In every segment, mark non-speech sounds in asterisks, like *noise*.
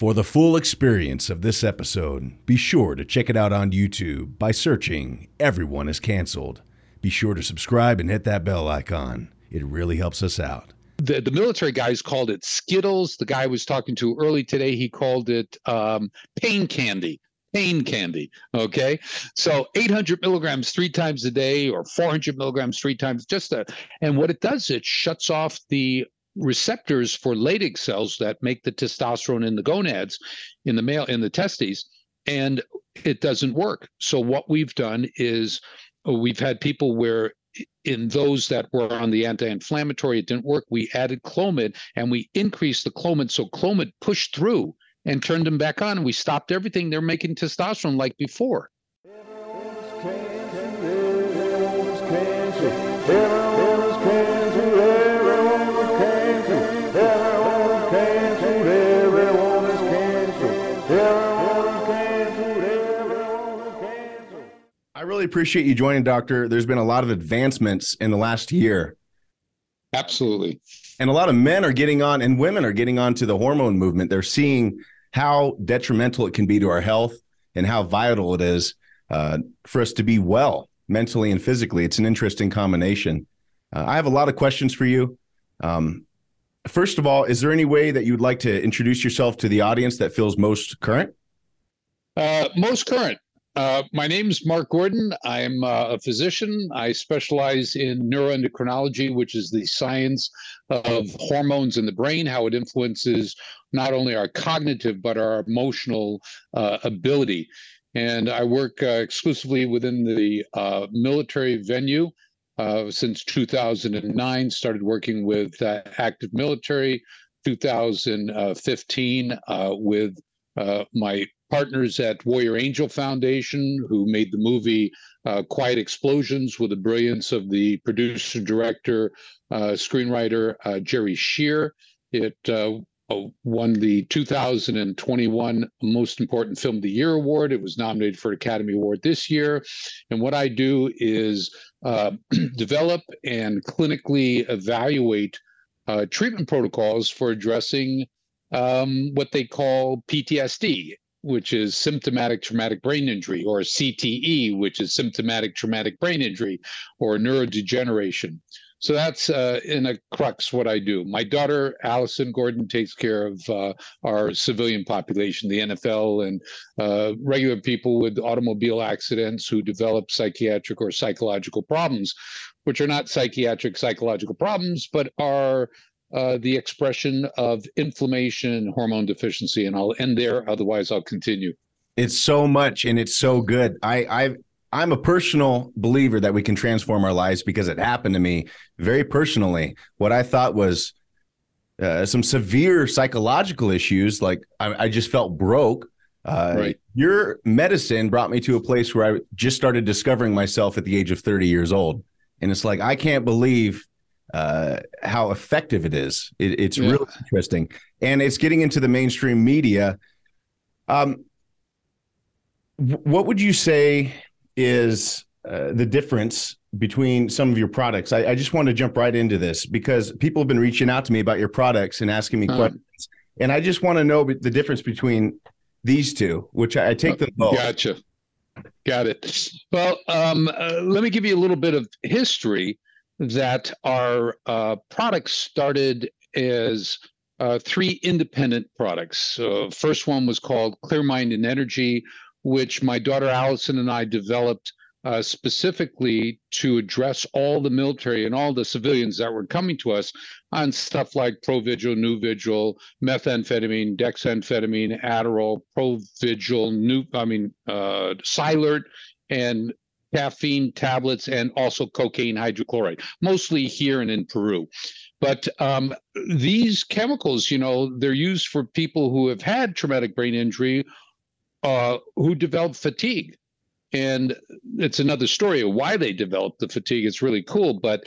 For the full experience of this episode, be sure to check it out on YouTube by searching Everyone is Canceled. Be sure to subscribe and hit that bell icon. It really helps us out. The, the military guys called it Skittles. The guy I was talking to early today, he called it um, pain candy. Pain candy. Okay. So 800 milligrams three times a day or 400 milligrams three times, just a, and what it does, it shuts off the receptors for Leydig cells that make the testosterone in the gonads, in the male, in the testes, and it doesn't work. So what we've done is uh, we've had people where in those that were on the anti-inflammatory, it didn't work. We added Clomid and we increased the Clomid, so Clomid pushed through and turned them back on, and we stopped everything. They're making testosterone like before. Really appreciate you joining, Doctor. There's been a lot of advancements in the last year. Absolutely. And a lot of men are getting on and women are getting on to the hormone movement. They're seeing how detrimental it can be to our health and how vital it is uh, for us to be well mentally and physically. It's an interesting combination. Uh, I have a lot of questions for you. Um, first of all, is there any way that you'd like to introduce yourself to the audience that feels most current? Uh, most current. Uh, my name is Mark Gordon. I'm uh, a physician. I specialize in neuroendocrinology, which is the science of hormones in the brain, how it influences not only our cognitive but our emotional uh, ability. And I work uh, exclusively within the uh, military venue since 2009. Started working with active military. 2015 with my partners at Warrior Angel Foundation, who made the movie uh, Quiet Explosions with the brilliance of the producer, director, uh, screenwriter uh, Jerry Shear. It uh, won the 2021 Most Important Film of the Year award. It was nominated for an Academy Award this year. And what I do is uh, *clears throat* develop and clinically evaluate uh, treatment protocols for addressing um, what they call PTSD, which is symptomatic traumatic brain injury, or CTE, which is symptomatic traumatic brain injury, or neurodegeneration. So that's uh, in a crux what I do. My daughter Allison Gordon takes care of uh, our civilian population, the NFL, and uh, regular people with automobile accidents who develop psychiatric or psychological problems, which are not psychiatric psychological problems, but are uh, the expression of inflammation and hormone deficiency. And I'll end there. Otherwise, I'll continue. It's so much and it's so good. I, I I'm a personal believer that we can transform our lives because it happened to me very personally. What I thought was uh, some severe psychological issues, like I, I just felt broke. Uh, right. Your medicine brought me to a place where I just started discovering myself at the age of 30 years old. And it's like, I can't believe uh, how effective it is. It, it's yeah. really interesting, and it's getting into the mainstream media. Um, what would you say is uh, the difference between some of your products? I, I, just want to jump right into this because people have been reaching out to me about your products and asking me uh-huh. questions, and I just want to know the difference between these two, which I, I take them both. Gotcha. Got it. Well, um, uh, let me give you a little bit of history that our uh, products started as uh, three independent products. Uh, first one was called Clear Mind and Energy, which my daughter Allison and I developed uh, specifically to address all the military and all the civilians that were coming to us on stuff like Provigil, Vigil, methamphetamine, dexamphetamine, Adderall, Provigil, New, I mean, uh, Cylert, and caffeine tablets and also cocaine hydrochloride, mostly here and in Peru. But um, these chemicals, you know, they're used for people who have had traumatic brain injury, uh, who develop fatigue. And it's another story of why they developed the fatigue. It's really cool. But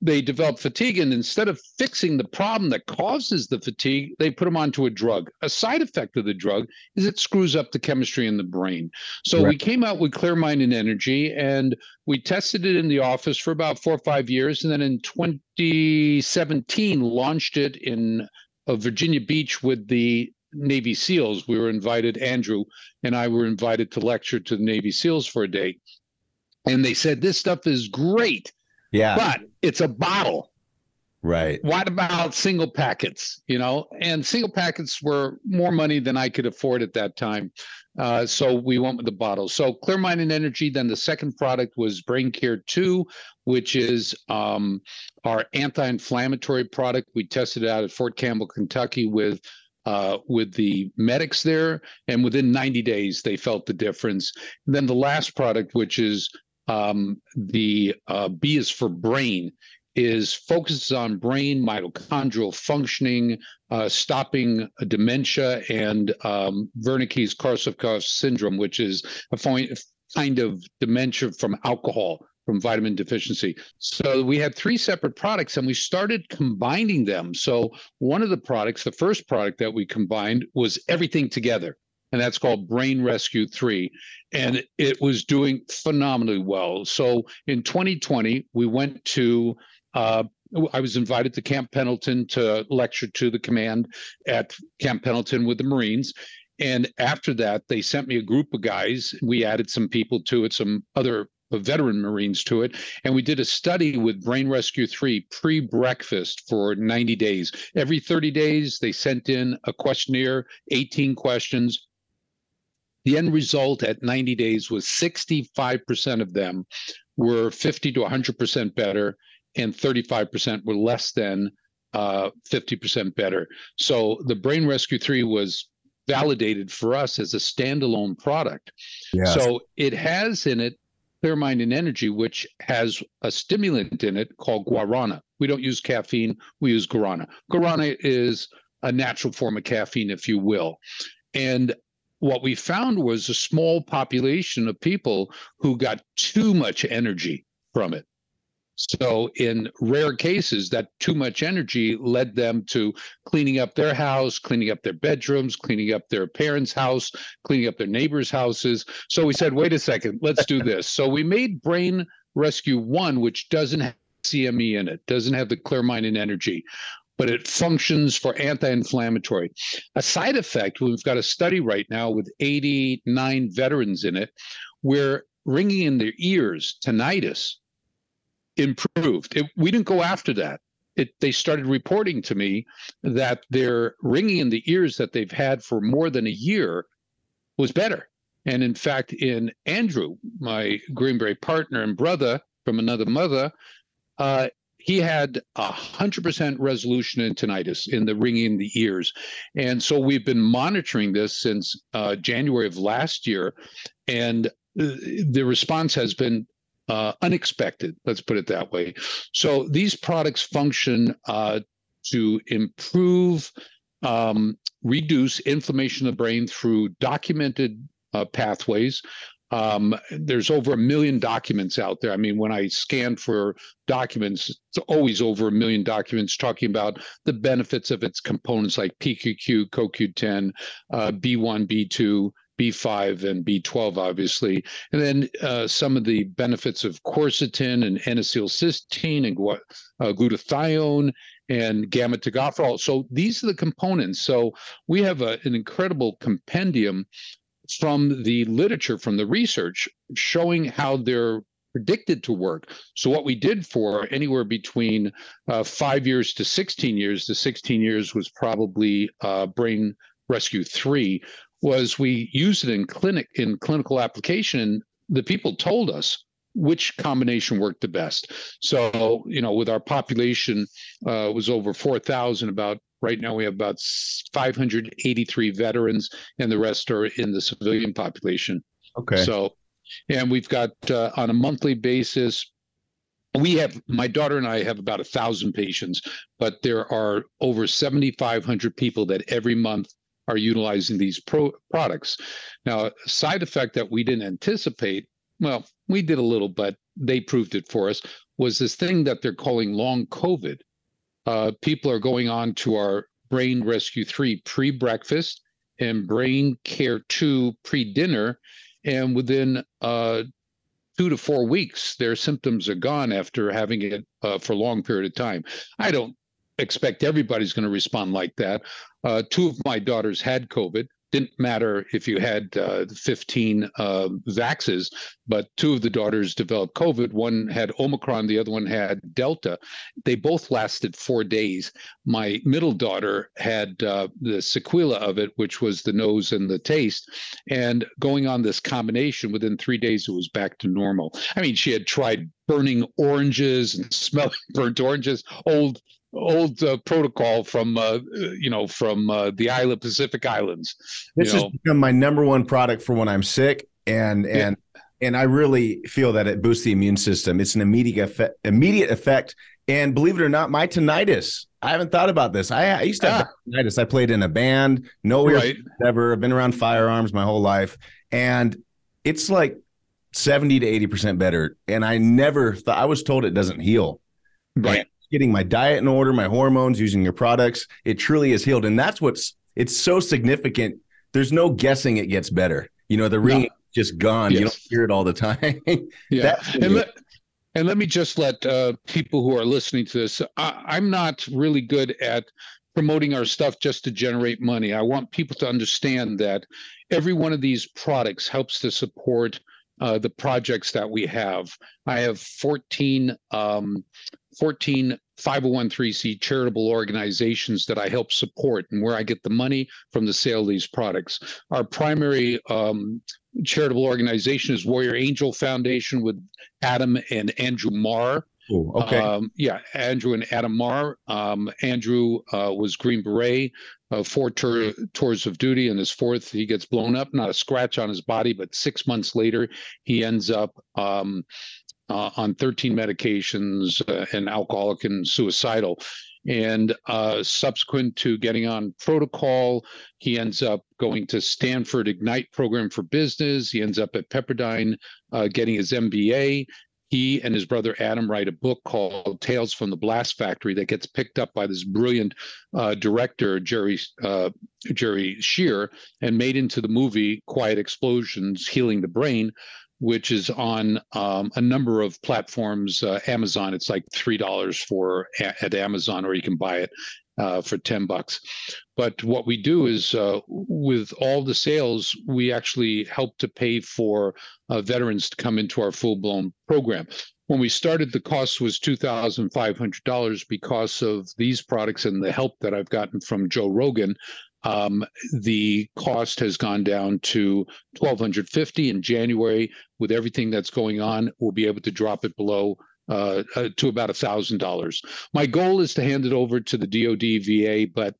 they develop fatigue and instead of fixing the problem that causes the fatigue they put them onto a drug a side effect of the drug is it screws up the chemistry in the brain so right. we came out with clear mind and energy and we tested it in the office for about four or five years and then in 2017 launched it in uh, virginia beach with the Navy SEALs. We were invited, Andrew and I were invited to lecture to the Navy SEALs for a day. And they said, This stuff is great. Yeah. But it's a bottle. Right. What about single packets? You know, and single packets were more money than I could afford at that time. Uh, so we went with the bottle. So Clear Mind and Energy. Then the second product was Brain Care 2, which is um, our anti-inflammatory product. We tested it out at Fort Campbell, Kentucky, with uh, with the medics there, and within 90 days they felt the difference. And then the last product, which is um, the uh, B is for brain, is focuses on brain mitochondrial functioning, uh, stopping dementia and um, Wernicke's Korsakoff syndrome, which is a kind of dementia from alcohol from vitamin deficiency. So we had three separate products and we started combining them. So one of the products, the first product that we combined was everything together. And that's called Brain Rescue 3. And it was doing phenomenally well. So in 2020, we went to uh, I was invited to Camp Pendleton to lecture to the command at Camp Pendleton with the Marines. And after that, they sent me a group of guys. We added some people to it, some other veteran Marines to it. And we did a study with Brain Rescue 3 pre breakfast for 90 days. Every 30 days, they sent in a questionnaire, 18 questions. The end result at 90 days was 65% of them were 50 to 100% better and 35% were less than uh, 50% better. So the Brain Rescue 3 was validated for us as a standalone product. Yes. So it has in it Clear Mind and Energy, which has a stimulant in it called guarana. We don't use caffeine, we use guarana. Guarana is a natural form of caffeine, if you will. And what we found was a small population of people who got too much energy from it. So, in rare cases, that too much energy led them to cleaning up their house, cleaning up their bedrooms, cleaning up their parents' house, cleaning up their neighbors' houses. So, we said, wait a second, let's do this. So, we made Brain Rescue 1, which doesn't have CME in it, doesn't have the clear mind and energy but it functions for anti-inflammatory. A side effect, we've got a study right now with 89 veterans in it, where ringing in their ears, tinnitus, improved. It, we didn't go after that. It, they started reporting to me that their ringing in the ears that they've had for more than a year was better. And in fact, in Andrew, my Green Beret partner and brother from another mother, uh, he had a hundred percent resolution in tinnitus in the ringing in the ears, and so we've been monitoring this since uh, January of last year, and uh, the response has been uh, unexpected. Let's put it that way. So these products function uh, to improve, um, reduce inflammation of the brain through documented uh, pathways. Um, there's over a million documents out there. I mean, when I scan for documents, it's always over a million documents talking about the benefits of its components like PQQ, CoQ10, uh, B1, B2, B5 and B12, obviously, and then uh, some of the benefits of quercetin and N-acetylcysteine and uh, glutathione and gamma tocopherol. So these are the components. So we have a, an incredible compendium from the literature, from the research, showing how they're predicted to work. So what we did for anywhere between uh, five years to 16 years, the 16 years was probably uh, brain rescue three was we used it in clinic in clinical application. The people told us which combination worked the best. So you know, with our population uh, was over four thousand. About right now, we have about five hundred eighty-three veterans, and the rest are in the civilian population. Okay. So, and we've got uh, on a monthly basis we have my daughter and I have about a thousand patients, but there are over 7,500 people that every month are utilizing these pro- products. Now, a side effect that we didn't anticipate, well, we did a little, but they proved it for us, was this thing that they're calling long COVID. Uh, people are going on to our Brain Rescue 3 pre breakfast and Brain Care 2 pre dinner. And within uh, two to four weeks, their symptoms are gone after having it uh, for a long period of time. I don't expect everybody's going to respond like that. Uh, two of my daughters had COVID didn't matter if you had uh, 15 uh, vaxes, but two of the daughters developed COVID. One had Omicron, the other one had Delta. They both lasted four days. My middle daughter had uh, the sequela of it, which was the nose and the taste. And going on this combination, within three days, it was back to normal. I mean, she had tried burning oranges and *laughs* smelling burnt oranges, old old uh, protocol from uh, you know from uh, the island Pacific Islands. This has become my number one product for when I'm sick, and and yeah. and I really feel that it boosts the immune system. It's an immediate effect, immediate effect, and believe it or not, my tinnitus. I haven't thought about this. I, I used to have ah. tinnitus. I played in a band, no right. ever. I've been around firearms my whole life, and it's like seventy to eighty percent better. And I never thought I was told it doesn't heal. Right. And getting my diet in order, my hormones, using your products, it truly is healed. And that's what's it's so significant. There's no guessing it gets better. You know, the ring no. just gone. Yes. You don't hear it all the time. *laughs* yeah. and let, and let me just let uh, people who are listening to this, I, I'm not really good at promoting our stuff just to generate money. I want people to understand that every one of these products helps to support uh, the projects that we have. I have 14 um, 14 501c charitable organizations that I help support and where I get the money from the sale of these products. Our primary um, charitable organization is Warrior Angel Foundation with Adam and Andrew Marr. Ooh, okay. Um, yeah, Andrew and Adam Marr. Um, Andrew uh, was Green Beret, uh, four tour, tours of duty. and his fourth, he gets blown up, not a scratch on his body, but six months later, he ends up um, uh, on 13 medications uh, and alcoholic and suicidal. And uh, subsequent to getting on protocol, he ends up going to Stanford Ignite program for business. He ends up at Pepperdine uh, getting his MBA. He and his brother Adam write a book called Tales from the Blast Factory that gets picked up by this brilliant uh, director, Jerry uh, Jerry Shear, and made into the movie Quiet Explosions Healing the Brain, which is on um, a number of platforms. Uh, Amazon, it's like three dollars for at Amazon, or you can buy it uh, for ten bucks. But what we do is, uh, with all the sales, we actually help to pay for uh, veterans to come into our full blown program. When we started, the cost was two thousand five hundred dollars because of these products and the help that I've gotten from Joe Rogan um, the cost has gone down to 1250 in January. With everything that's going on, we'll be able to drop it below uh, uh, to about a thousand dollars. My goal is to hand it over to the DoD VA, but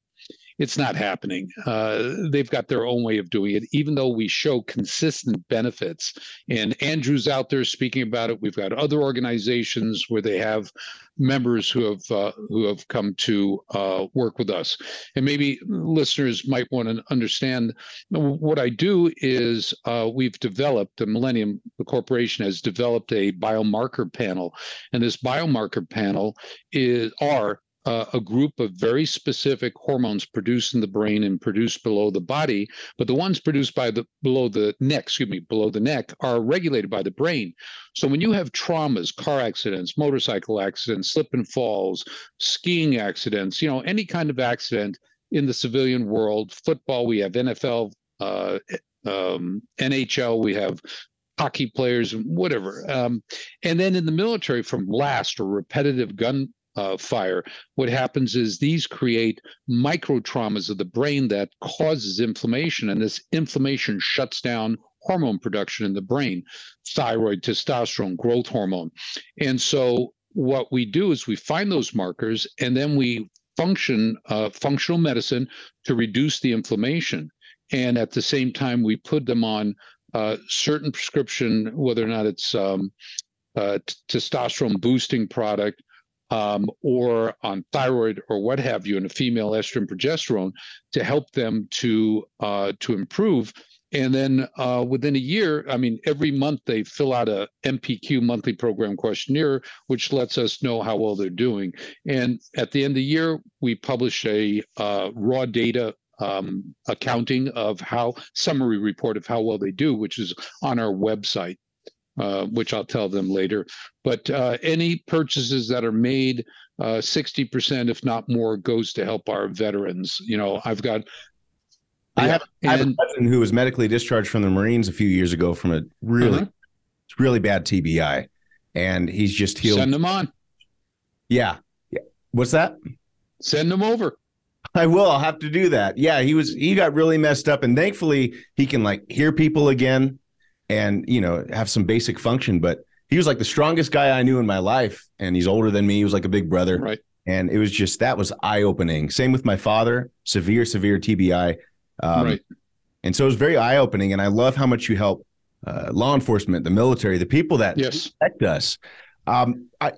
it's not happening. Uh, they've got their own way of doing it, even though we show consistent benefits. And Andrew's out there speaking about it. We've got other organizations where they have members who have uh, who have come to uh, work with us. And maybe listeners might want to understand what I do is uh, we've developed the Millennium the corporation has developed a biomarker panel, and this biomarker panel is are uh, a group of very specific hormones produced in the brain and produced below the body, but the ones produced by the below the neck, excuse me, below the neck are regulated by the brain. So when you have traumas, car accidents, motorcycle accidents, slip and falls, skiing accidents, you know, any kind of accident in the civilian world, football, we have NFL, uh, um, NHL, we have hockey players, whatever. Um, and then in the military, from blast or repetitive gun uh, fire. What happens is these create micro traumas of the brain that causes inflammation, and this inflammation shuts down hormone production in the brain thyroid, testosterone, growth hormone. And so, what we do is we find those markers and then we function uh, functional medicine to reduce the inflammation. And at the same time, we put them on uh, certain prescription, whether or not it's um, uh, testosterone boosting product um, or on thyroid or what have you, in a female estrogen progesterone to help them to uh, to improve. And then uh, within a year, I mean, every month they fill out a MPQ monthly program questionnaire, which lets us know how well they're doing. And at the end of the year, we publish a uh, raw data um, accounting of how summary report of how well they do, which is on our website. Uh, which I'll tell them later. But uh, any purchases that are made uh, 60%, if not more, goes to help our veterans. You know, I've got. I, have, I have a cousin who was medically discharged from the Marines a few years ago from a really, uh-huh. really bad TBI, and he's just healed. Send him on. Yeah. yeah. What's that? Send him over. I will. I'll have to do that. Yeah, he was he got really messed up, and thankfully he can like hear people again, and you know have some basic function. But he was like the strongest guy I knew in my life, and he's older than me. He was like a big brother, right? And it was just that was eye opening. Same with my father, severe, severe TBI, um, right? And so it was very eye opening, and I love how much you help uh, law enforcement, the military, the people that yes. protect us. Um, I,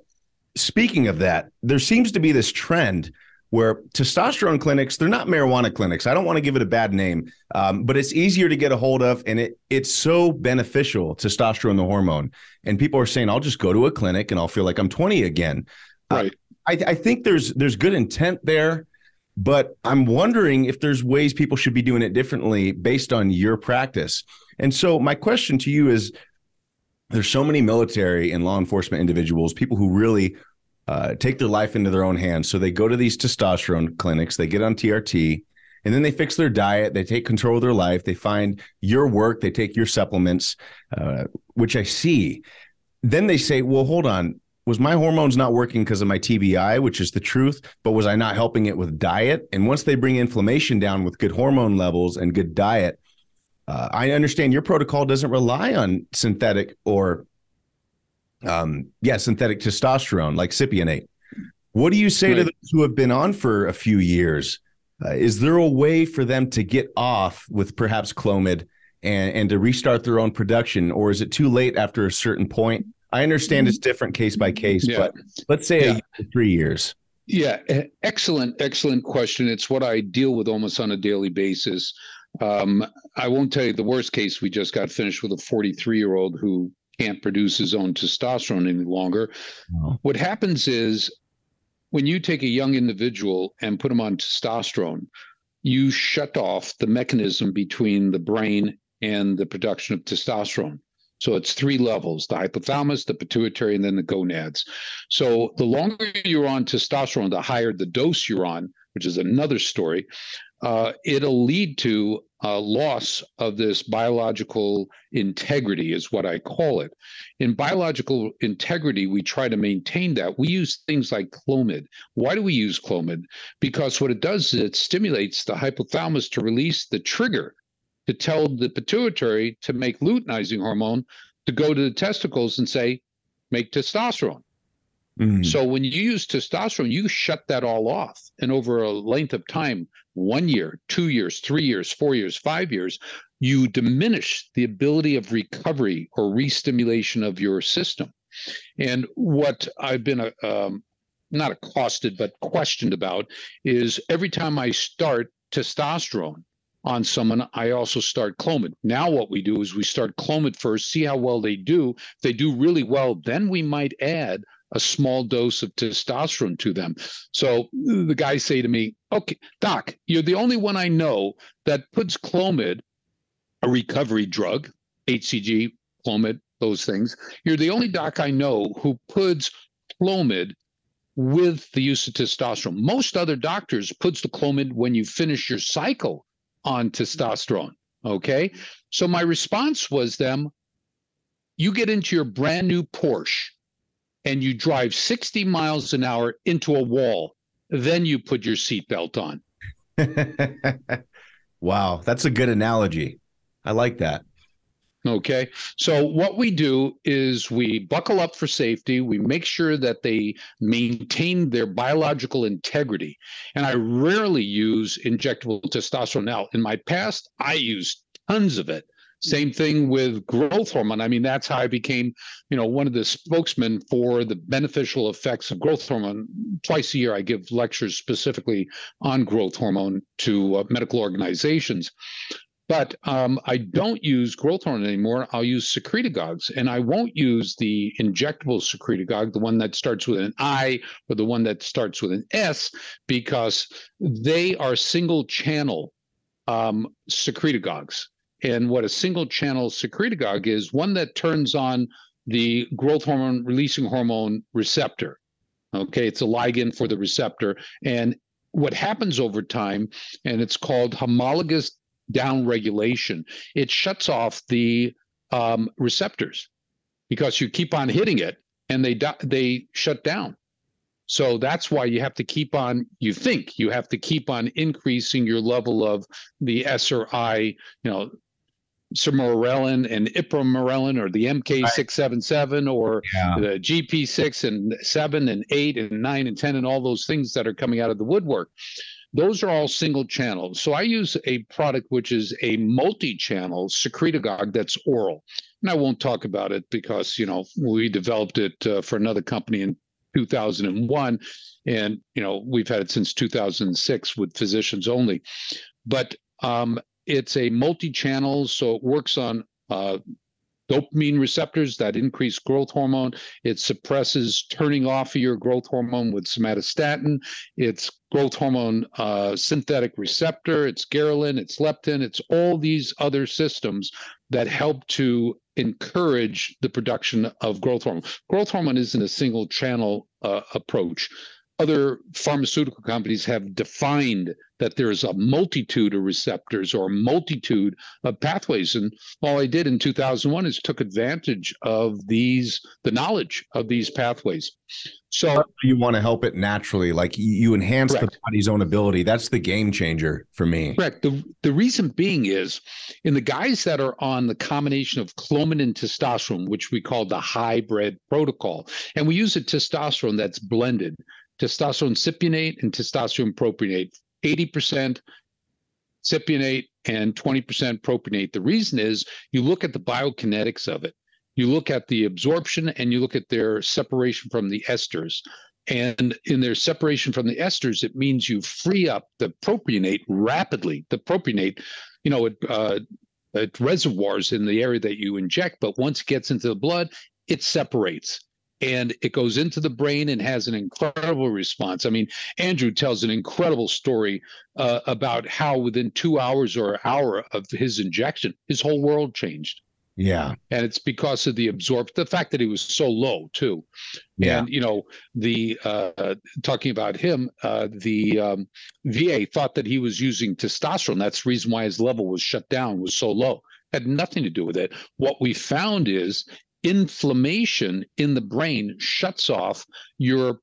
speaking of that, there seems to be this trend where testosterone clinics they're not marijuana clinics. I don't want to give it a bad name um, but it's easier to get a hold of and it it's so beneficial testosterone the hormone. And people are saying i'll just go to a clinic and i'll feel like i'm 20 again. Uh, right. Uh, I, I think there's there's good intent there but i'm wondering if there's ways people should be doing it differently based on your practice. And so my question to you is there's so many military and law enforcement individuals people who really uh, take their life into their own hands. So they go to these testosterone clinics, they get on TRT, and then they fix their diet. They take control of their life. They find your work. They take your supplements, uh, which I see. Then they say, well, hold on. Was my hormones not working because of my TBI, which is the truth? But was I not helping it with diet? And once they bring inflammation down with good hormone levels and good diet, uh, I understand your protocol doesn't rely on synthetic or um, yeah, synthetic testosterone like cypionate. What do you say right. to those who have been on for a few years? Uh, is there a way for them to get off with perhaps Clomid and, and to restart their own production, or is it too late after a certain point? I understand it's different case by case, yeah. but let's say yeah. year, three years. Yeah, excellent, excellent question. It's what I deal with almost on a daily basis. Um, I won't tell you the worst case. We just got finished with a 43 year old who can't produce his own testosterone any longer. No. What happens is when you take a young individual and put him on testosterone, you shut off the mechanism between the brain and the production of testosterone. So it's three levels the hypothalamus, the pituitary, and then the gonads. So the longer you're on testosterone, the higher the dose you're on, which is another story. Uh, it'll lead to a loss of this biological integrity, is what I call it. In biological integrity, we try to maintain that. We use things like Clomid. Why do we use Clomid? Because what it does is it stimulates the hypothalamus to release the trigger to tell the pituitary to make luteinizing hormone to go to the testicles and say, make testosterone. Mm. So when you use testosterone, you shut that all off. And over a length of time, one year, two years, three years, four years, five years, you diminish the ability of recovery or restimulation of your system. And what I've been uh, um, not accosted, but questioned about is every time I start testosterone, on someone, I also start Clomid. Now, what we do is we start Clomid first, see how well they do. If they do really well, then we might add a small dose of testosterone to them. So the guys say to me, Okay, doc, you're the only one I know that puts Clomid, a recovery drug, HCG, Clomid, those things. You're the only doc I know who puts Clomid with the use of testosterone. Most other doctors puts the Clomid when you finish your cycle on testosterone. Okay. So my response was them, you get into your brand new Porsche and you drive 60 miles an hour into a wall, then you put your seatbelt on. *laughs* wow, that's a good analogy. I like that. Okay. So, what we do is we buckle up for safety. We make sure that they maintain their biological integrity. And I rarely use injectable testosterone. Now, in my past, I used tons of it. Same thing with growth hormone. I mean, that's how I became, you know, one of the spokesmen for the beneficial effects of growth hormone. Twice a year, I give lectures specifically on growth hormone to uh, medical organizations. But um, I don't use growth hormone anymore. I'll use secretagogues, and I won't use the injectable secretagogue, the one that starts with an I or the one that starts with an S, because they are single channel um, secretagogues. And what a single channel secretagogue is one that turns on the growth hormone releasing hormone receptor. Okay, it's a ligand for the receptor. And what happens over time, and it's called homologous downregulation, it shuts off the um, receptors because you keep on hitting it and they they shut down. So that's why you have to keep on, you think you have to keep on increasing your level of the SRI, you know, sermorelin and ipamorelin or the MK677 or yeah. the GP6 and 7 and 8 and 9 and 10 and all those things that are coming out of the woodwork. Those are all single channels. So I use a product which is a multi-channel secretagogue that's oral. And I won't talk about it because, you know, we developed it uh, for another company in 2001 and, you know, we've had it since 2006 with physicians only. But um, it's a multi-channel, so it works on uh, dopamine receptors that increase growth hormone. It suppresses turning off of your growth hormone with somatostatin. It's growth hormone uh, synthetic receptor. It's ghrelin. It's leptin. It's all these other systems that help to encourage the production of growth hormone. Growth hormone isn't a single channel uh, approach other pharmaceutical companies have defined that there's a multitude of receptors or a multitude of pathways. And all I did in 2001 is took advantage of these, the knowledge of these pathways. So you want to help it naturally, like you enhance correct. the body's own ability. That's the game changer for me. Correct. The, the reason being is in the guys that are on the combination of clomid and testosterone, which we call the hybrid protocol, and we use a testosterone that's blended testosterone cypionate and testosterone propionate, 80% cypionate and 20% propionate. The reason is you look at the biokinetics of it. You look at the absorption and you look at their separation from the esters. And in their separation from the esters, it means you free up the propionate rapidly. The propionate, you know, it, uh, it reservoirs in the area that you inject, but once it gets into the blood, it separates and it goes into the brain and has an incredible response. I mean, Andrew tells an incredible story uh, about how within two hours or an hour of his injection, his whole world changed. Yeah. And it's because of the absorb the fact that he was so low too. Yeah. And you know, the uh talking about him, uh the um, VA thought that he was using testosterone. That's the reason why his level was shut down, was so low. Had nothing to do with it. What we found is inflammation in the brain shuts off your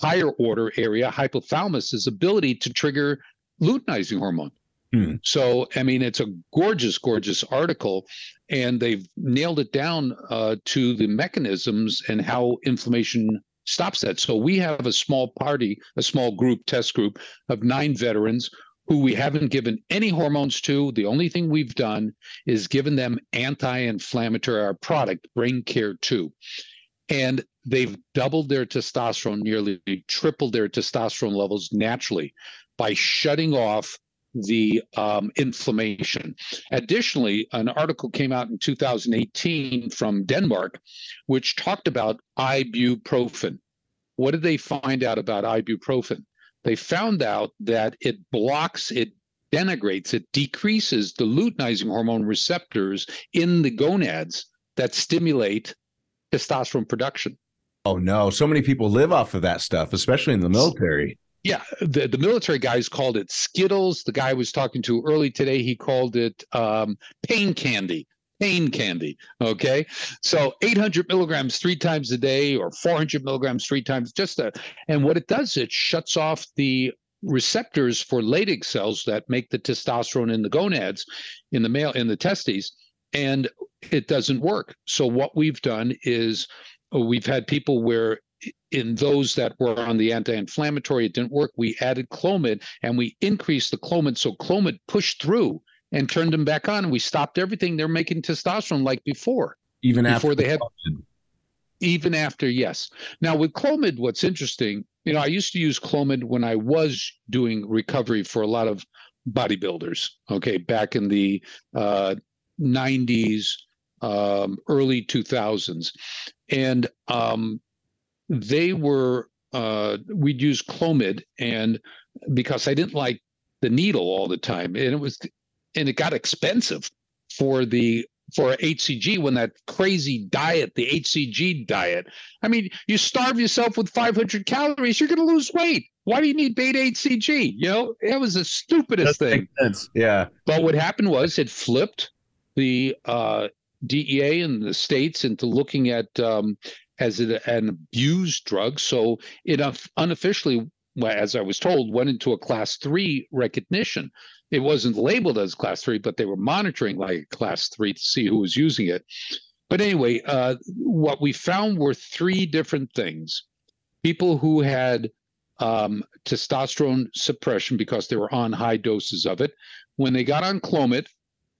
higher order area, hypothalamus's ability to trigger luteinizing hormone. Hmm. So, I mean, it's a gorgeous, gorgeous article, and they've nailed it down uh, to the mechanisms and how inflammation stops that. So, we have a small party, a small group, test group of nine veterans who we haven't given any hormones to. The only thing we've done is given them anti-inflammatory our product, Brain Care 2. And they've doubled their testosterone, nearly tripled their testosterone levels naturally by shutting off the um, inflammation. Additionally, an article came out in 2018 from Denmark, which talked about ibuprofen. What did they find out about ibuprofen? They found out that it blocks, it denigrates, it decreases the luteinizing hormone receptors in the gonads that stimulate testosterone production. Oh no, so many people live off of that stuff, especially in the military. Yeah, the, the military guys called it Skittles. The guy I was talking to early today, he called it um, pain candy pain candy. Okay. So 800 milligrams three times a day or 400 milligrams three times, just a, and what it does, it shuts off the receptors for Leydig cells that make the testosterone in the gonads, in the male, in the testes, and it doesn't work. So what we've done is uh, we've had people where in those that were on the anti-inflammatory, it didn't work. We added Clomid and we increased the Clomid. So Clomid pushed through and turned them back on. And we stopped everything. They're making testosterone like before. Even before they had. Even after, yes. Now with Clomid, what's interesting, you know, I used to use Clomid when I was doing recovery for a lot of bodybuilders. Okay, back in the uh, 90s, um, early 2000s, and um, they were uh, we'd use Clomid, and because I didn't like the needle all the time, and it was and it got expensive for the for HCG when that crazy diet, the HCG diet. I mean, you starve yourself with 500 calories, you're going to lose weight. Why do you need beta HCG? You know, it was the stupidest thing. Yeah. But what happened was it flipped the uh, DEA in the states into looking at um, as an abused drug. So it unofficially, as I was told, went into a class three recognition. It wasn't labeled as class three, but they were monitoring like class three to see who was using it. But anyway, uh, what we found were three different things. People who had um, testosterone suppression because they were on high doses of it. When they got on Clomid,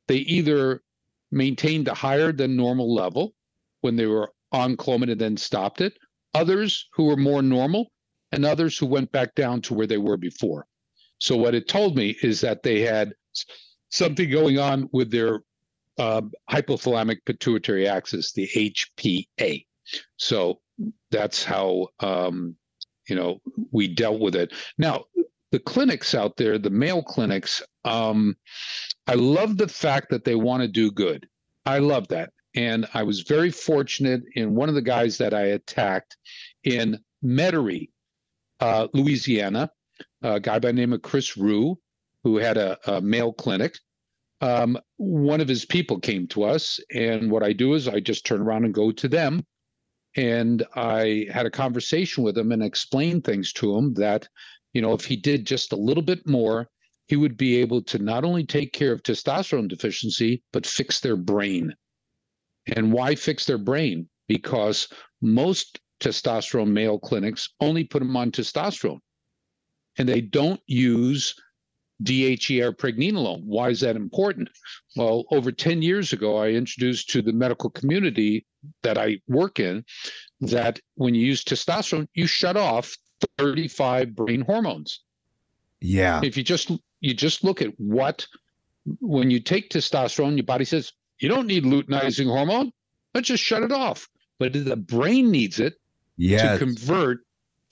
they either maintained a higher than normal level when they were on Clomid and then stopped it, others who were more normal, and others who went back down to where they were before. So what it told me is that they had something going on with their uh, hypothalamic pituitary axis, the HPA. So that's how um, you know we dealt with it. Now the clinics out there, the male clinics, um, I love the fact that they want to do good. I love that. And I was very fortunate in one of the guys that I attacked in Metairie, uh, Louisiana, a guy by the name of Chris Rue, who had a, a male clinic. Um, one of his people came to us, and what I do is I just turn around and go to them. And I had a conversation with him and explained things to him that, you know, if he did just a little bit more, he would be able to not only take care of testosterone deficiency, but fix their brain. And why fix their brain? Because most testosterone male clinics only put them on testosterone and they don't use DHEA or pregnenolone. Why is that important? Well, over 10 years ago, I introduced to the medical community that I work in that when you use testosterone, you shut off 35 brain hormones. Yeah. If you just you just look at what when you take testosterone, your body says, you don't need luteinizing hormone. Let's just shut it off. But the brain needs it yes. to convert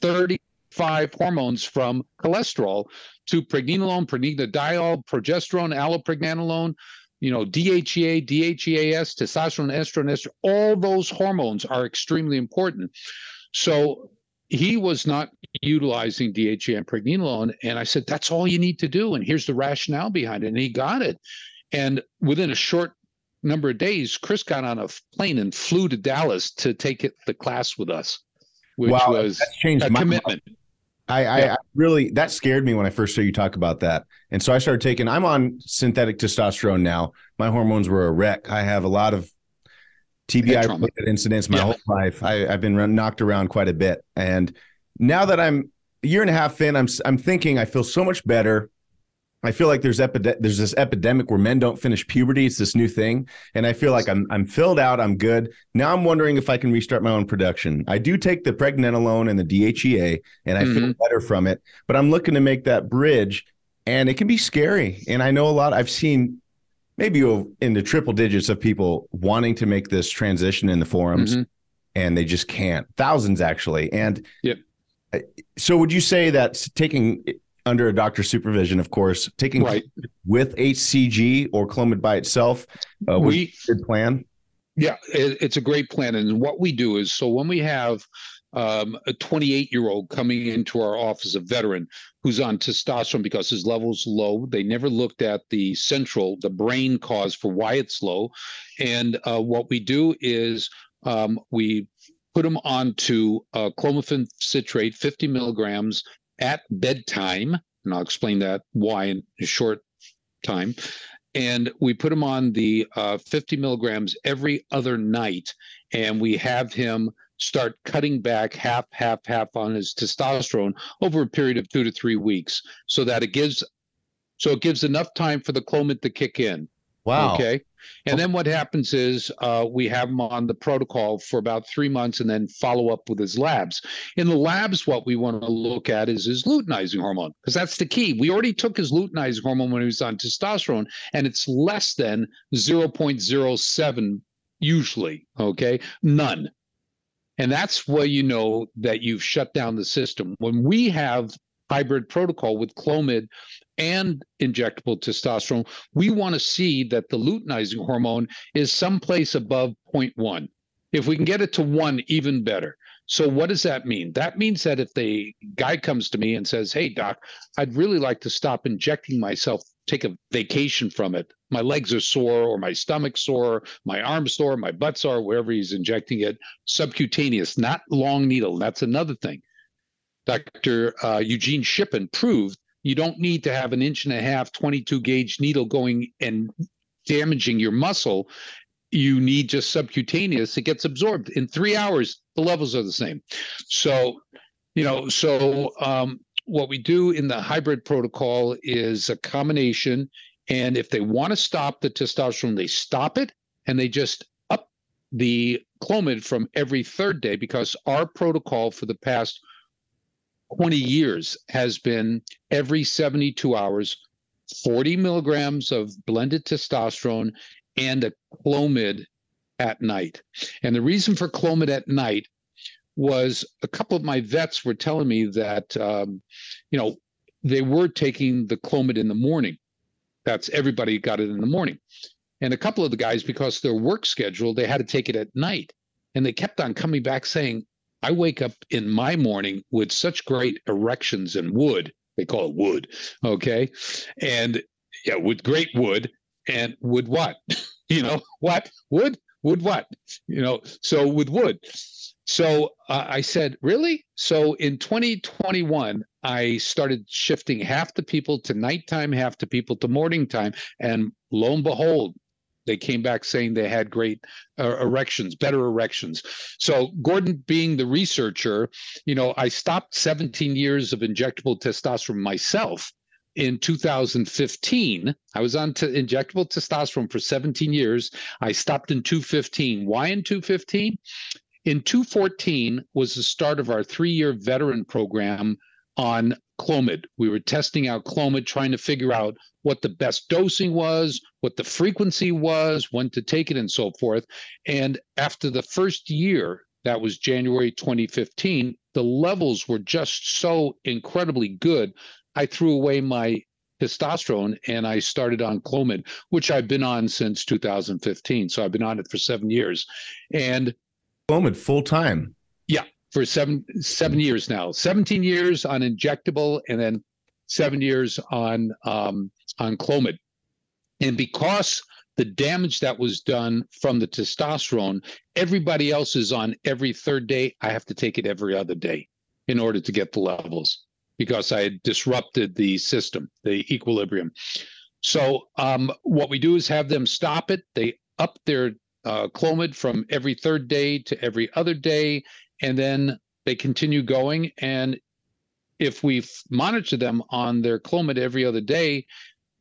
35 hormones from cholesterol to pregnenolone, pregnenolone, progesterone, allopregnanolone, you know, DHEA, DHEAS, testosterone, estrogen, estrogen, all those hormones are extremely important. So he was not utilizing DHEA and pregnenolone. And I said, that's all you need to do. And here's the rationale behind it. And he got it. And within a short number of days, Chris got on a plane and flew to Dallas to take it, the class with us, which wow, was that's changed a my commitment. I, I, I, really that scared me when I first heard you talk about that, and so I started taking. I'm on synthetic testosterone now. My hormones were a wreck. I have a lot of TBI incidents my yeah. whole life. I, have been run, knocked around quite a bit, and now that I'm a year and a half in, I'm I'm thinking I feel so much better. I feel like there's epide- there's this epidemic where men don't finish puberty. It's this new thing, and I feel like I'm I'm filled out. I'm good. Now I'm wondering if I can restart my own production. I do take the pregnenolone and the DHEA, and I mm-hmm. feel better from it. But I'm looking to make that bridge, and it can be scary. And I know a lot. I've seen maybe in the triple digits of people wanting to make this transition in the forums, mm-hmm. and they just can't. Thousands actually, and yep. So would you say that taking under a doctor's supervision, of course, taking right. with HCG or Clomid by itself uh, we, good plan? Yeah, it, it's a great plan. And what we do is so when we have um, a 28 year old coming into our office, a veteran who's on testosterone because his level's low. They never looked at the central, the brain cause for why it's low. And uh, what we do is um, we put them onto uh, clomiphene citrate, 50 milligrams at bedtime, and I'll explain that why in a short time. And we put him on the uh, 50 milligrams every other night, and we have him start cutting back half, half, half on his testosterone over a period of two to three weeks, so that it gives, so it gives enough time for the Clomid to kick in. Wow. Okay. And then what happens is uh, we have him on the protocol for about three months and then follow up with his labs. In the labs, what we want to look at is his luteinizing hormone, because that's the key. We already took his luteinizing hormone when he was on testosterone, and it's less than 0.07 usually. Okay. None. And that's where you know that you've shut down the system. When we have hybrid protocol with Clomid and injectable testosterone, we want to see that the luteinizing hormone is someplace above 0.1. If we can get it to one, even better. So what does that mean? That means that if the guy comes to me and says, "Hey doc, I'd really like to stop injecting myself, take a vacation from it. My legs are sore or my stomach sore, my arms sore, my butt sore, wherever he's injecting it, subcutaneous, not long needle. That's another thing. Dr. Uh, Eugene Shippen proved you don't need to have an inch and a half 22 gauge needle going and damaging your muscle. You need just subcutaneous it gets absorbed. In three hours the levels are the same. So you know so um, what we do in the hybrid protocol is a combination and if they want to stop the testosterone they stop it and they just up the clomid from every third day because our protocol for the past 20 years has been every 72 hours 40 milligrams of blended testosterone and a Clomid at night. And the reason for Clomid at night was a couple of my vets were telling me that, um, you know, they were taking the Clomid in the morning. That's everybody got it in the morning. And a couple of the guys, because their work schedule, they had to take it at night. And they kept on coming back saying, I wake up in my morning with such great erections and wood. They call it wood. Okay. And yeah, with great wood and wood what? *laughs* you know, what? Wood? Wood what? You know, so with wood. So uh, I said, really? So in 2021, I started shifting half the people to nighttime, half the people to morning time. And lo and behold, they came back saying they had great uh, erections, better erections. So Gordon, being the researcher, you know, I stopped 17 years of injectable testosterone myself in 2015. I was on injectable testosterone for 17 years. I stopped in 215. Why in 215? In 214 was the start of our three year veteran program on Clomid. We were testing out Clomid, trying to figure out what the best dosing was, what the frequency was, when to take it, and so forth. And after the first year, that was January 2015, the levels were just so incredibly good I threw away my testosterone and I started on Clomid, which I've been on since 2015. So I've been on it for seven years. And Clomid full time. For seven seven years now. 17 years on injectable and then seven years on um, on Clomid. And because the damage that was done from the testosterone, everybody else is on every third day. I have to take it every other day in order to get the levels because I had disrupted the system, the equilibrium. So um, what we do is have them stop it. They up their uh, Clomid from every third day to every other day, and then they continue going. And if we monitor them on their Clomid every other day,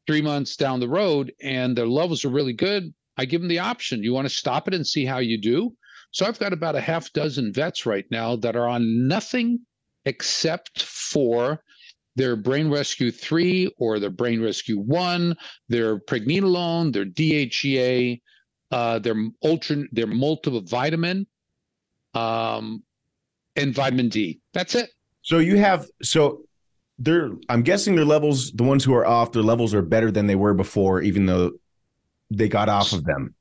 three months down the road, and their levels are really good, I give them the option. You want to stop it and see how you do? So I've got about a half dozen vets right now that are on nothing except for their Brain Rescue 3 or their Brain Rescue 1, their pregnenolone, their DHEA, uh, their ultra, their multivitamin, um, and vitamin D. That's it. So you have so they're I'm guessing their levels, the ones who are off, their levels are better than they were before, even though they got off of them.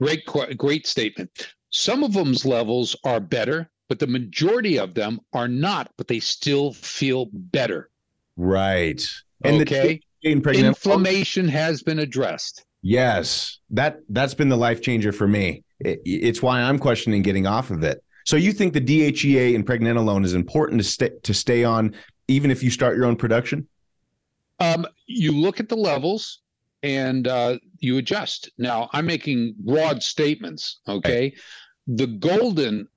Great, great statement. Some of them's levels are better but the majority of them are not, but they still feel better. Right. And okay. Inflammation has been addressed. Yes. That that's been the life changer for me. It, it's why I'm questioning getting off of it. So you think the DHEA and pregnenolone is important to stay to stay on even if you start your own production? Um, you look at the levels and uh, you adjust. Now, I'm making broad statements. Okay, right. the golden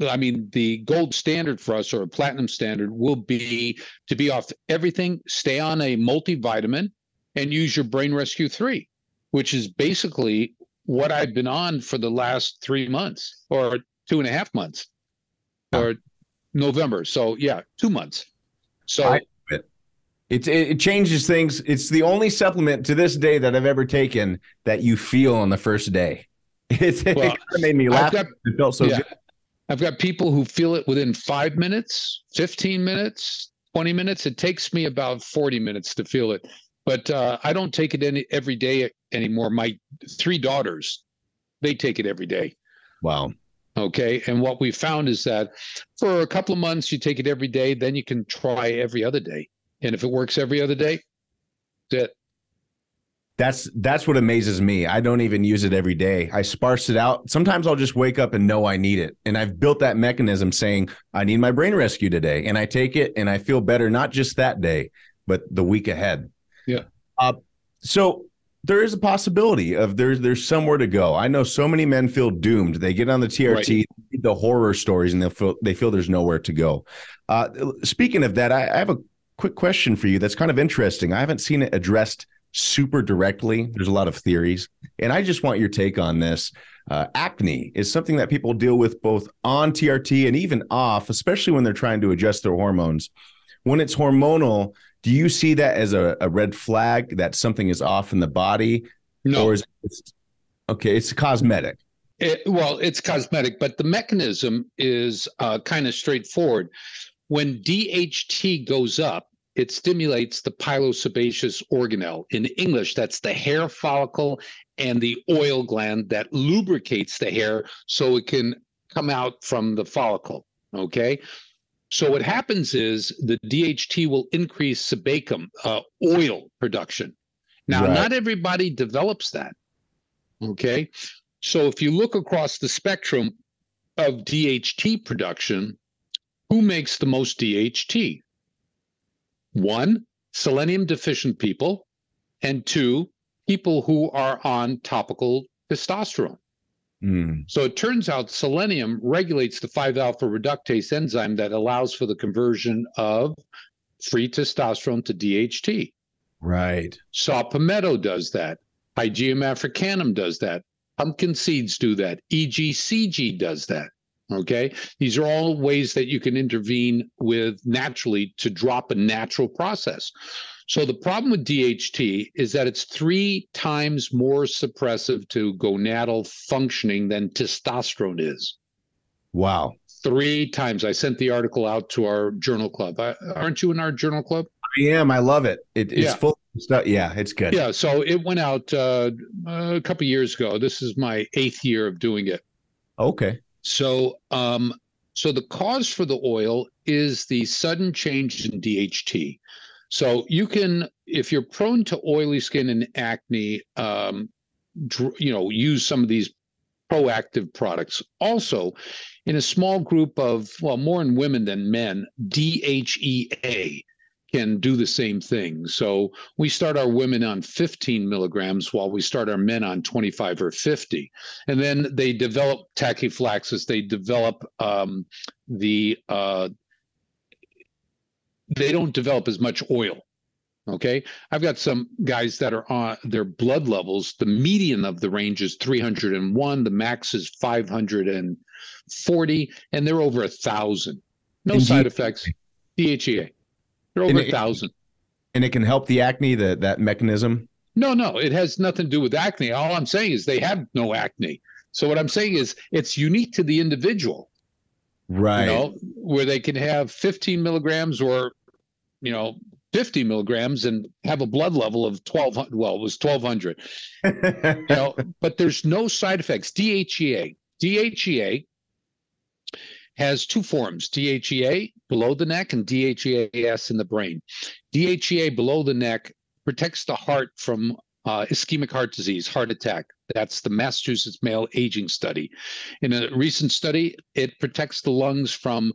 I mean, the gold standard for us or a platinum standard will be to be off everything, stay on a multivitamin, and use your Brain Rescue 3, which is basically what I've been on for the last three months or two and a half months or November. So, yeah, two months. So, I, it, it changes things. It's the only supplement to this day that I've ever taken that you feel on the first day. *laughs* It's, well, it kind of made me laugh. Got, it felt so yeah. good. I've got people who feel it within five minutes, 15 minutes, 20 minutes. It takes me about 40 minutes to feel it. but uh, I don't take it any every day anymore. My three daughters, they take it every day. Wow. Okay. And what we found is that for a couple of months, you take it every day, then you can try every other day. And if it works every other day, that's it. That's that's what amazes me. I don't even use it every day. I sparse it out. Sometimes I'll just wake up and know I need it. And I've built that mechanism saying I need my brain rescue today and I take it and I feel better not just that day, but the week ahead. Yeah. Uh, so there is a possibility of there's there's somewhere to go. I know so many men feel doomed. They get on the TRT, right. the horror stories, and they feel they feel there's nowhere to go. Uh, speaking of that, I, I have a quick question for you that's kind of interesting. I haven't seen it addressed super directly. There's a lot of theories, and I just want your take on this. Uh, acne is something that people deal with both on TRT and even off, especially when they're trying to adjust their hormones. When it's hormonal, do you see that as a, a red flag that something is off in the body? No. Or is it okay, it's cosmetic. It, well, it's cosmetic, but the mechanism is uh, kind of straightforward. When DHT goes up, it stimulates the pilosebaceous organelle. In English, that's the hair follicle and the oil gland that lubricates the hair so it can come out from the follicle. Okay. So what happens is the DHT will increase sebacum, uh, oil production. Now, right. not everybody develops that. Okay. So if you look across the spectrum of DHT production, who makes the most DHT? One, selenium deficient people, and two, people who are on topical testosterone. Mm. So it turns out selenium regulates the 5 alpha reductase enzyme that allows for the conversion of free testosterone to DHT. Right. Saw palmetto does that. Pygeum africanum does that. Pumpkin seeds do that. EGCG does that. Okay. These are all ways that you can intervene with naturally to drop a natural process. So the problem with DHT is that it's three times more suppressive to gonadal functioning than testosterone is. Wow. Three times. I sent the article out to our journal club. aren't you in our journal club? I am. I love it. it it's yeah. full of stuff. Yeah, it's good. Yeah. So it went out uh, a couple years ago. This is my eighth year of doing it. Okay. So, um, so the cause for the oil is the sudden change in DHT. So you can, if you're prone to oily skin and acne, um, dr- you know, use some of these proactive products. Also, in a small group of, well, more in women than men, DHEA can do the same thing. So we start our women on 15 milligrams while we start our men on 25 or 50. And then they develop tachyphylaxis, they develop um, the uh, they don't develop as much oil. Okay. I've got some guys that are on their blood levels. The median of the range is 301. The max is 540, and they're over a thousand. No and side D- effects. DHEA. They're over a thousand. And it can help the acne, the, that mechanism? No, no. It has nothing to do with acne. All I'm saying is they have no acne. So what I'm saying is it's unique to the individual right you know, where they can have 15 milligrams or you know 50 milligrams and have a blood level of 1200 well it was 1200 you know *laughs* but there's no side effects. Dhea dhea has two forms dhea below the neck and dheas in the brain. Dhea below the neck protects the heart from uh, ischemic heart disease, heart attack. That's the Massachusetts Male Aging Study. In a recent study, it protects the lungs from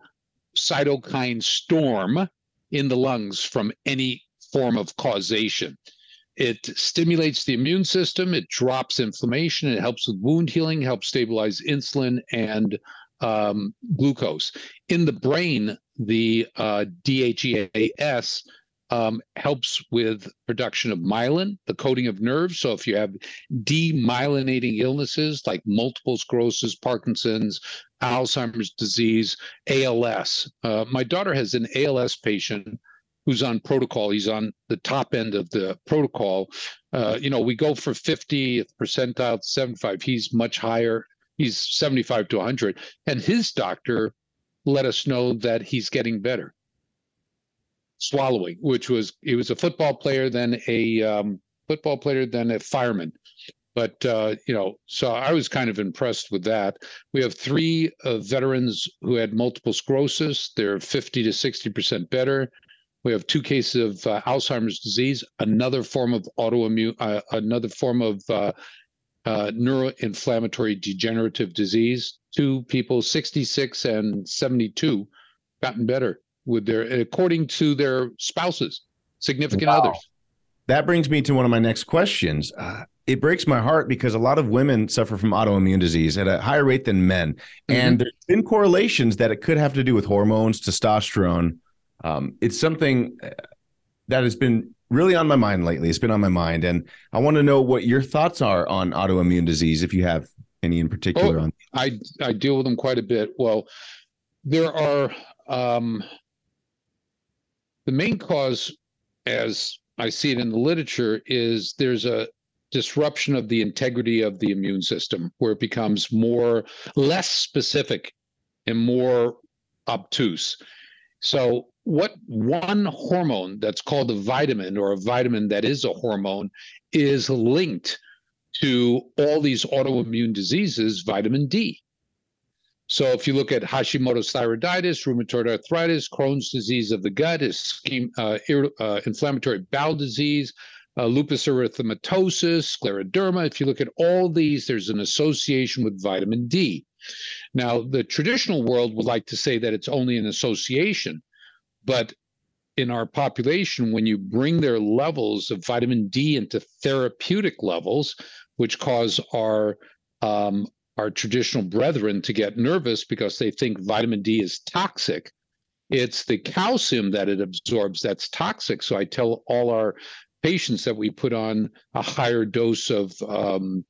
cytokine storm in the lungs from any form of causation. It stimulates the immune system, it drops inflammation, it helps with wound healing, helps stabilize insulin and um, glucose. In the brain, the uh, DHEAS um, helps with production of myelin, the coating of nerves. So if you have demyelinating illnesses like multiple sclerosis, Parkinson's, Alzheimer's disease, ALS. Uh, my daughter has an ALS patient who's on protocol. He's on the top end of the protocol. Uh, you know, we go for 50th percentile to 75. He's much higher. He's 75 to 100. And his doctor let us know that he's getting better. Swallowing, which was he was a football player, then a um, football player, then a fireman. But uh, you know, so I was kind of impressed with that. We have three uh, veterans who had multiple sclerosis. They're 50 to 60 percent better. We have two cases of uh, Alzheimer's disease, another form of autoimmune, uh, another form of uh, uh, neuroinflammatory degenerative disease. Two people, 66 and 72, gotten better with their, according to their spouses, significant wow. others. That brings me to one of my next questions. Uh, it breaks my heart because a lot of women suffer from autoimmune disease at a higher rate than men. Mm-hmm. And there's been correlations that it could have to do with hormones, testosterone. Um, it's something uh, that has been really on my mind lately. It's been on my mind. And I want to know what your thoughts are on autoimmune disease, if you have any in particular. Oh, on I, I deal with them quite a bit. Well, there are um, the main cause, as I see it in the literature, is there's a disruption of the integrity of the immune system where it becomes more less specific and more obtuse. So what one hormone that's called a vitamin or a vitamin that is a hormone is linked to all these autoimmune diseases, vitamin D. So if you look at Hashimoto's thyroiditis, rheumatoid arthritis, Crohn's disease of the gut, ischem, uh, uh, inflammatory bowel disease, uh, lupus erythematosus, scleroderma. If you look at all these, there's an association with vitamin D. Now, the traditional world would like to say that it's only an association, but in our population, when you bring their levels of vitamin D into therapeutic levels, which cause our um, our traditional brethren to get nervous because they think vitamin D is toxic. It's the calcium that it absorbs that's toxic. So I tell all our patients that we put on a higher dose of um,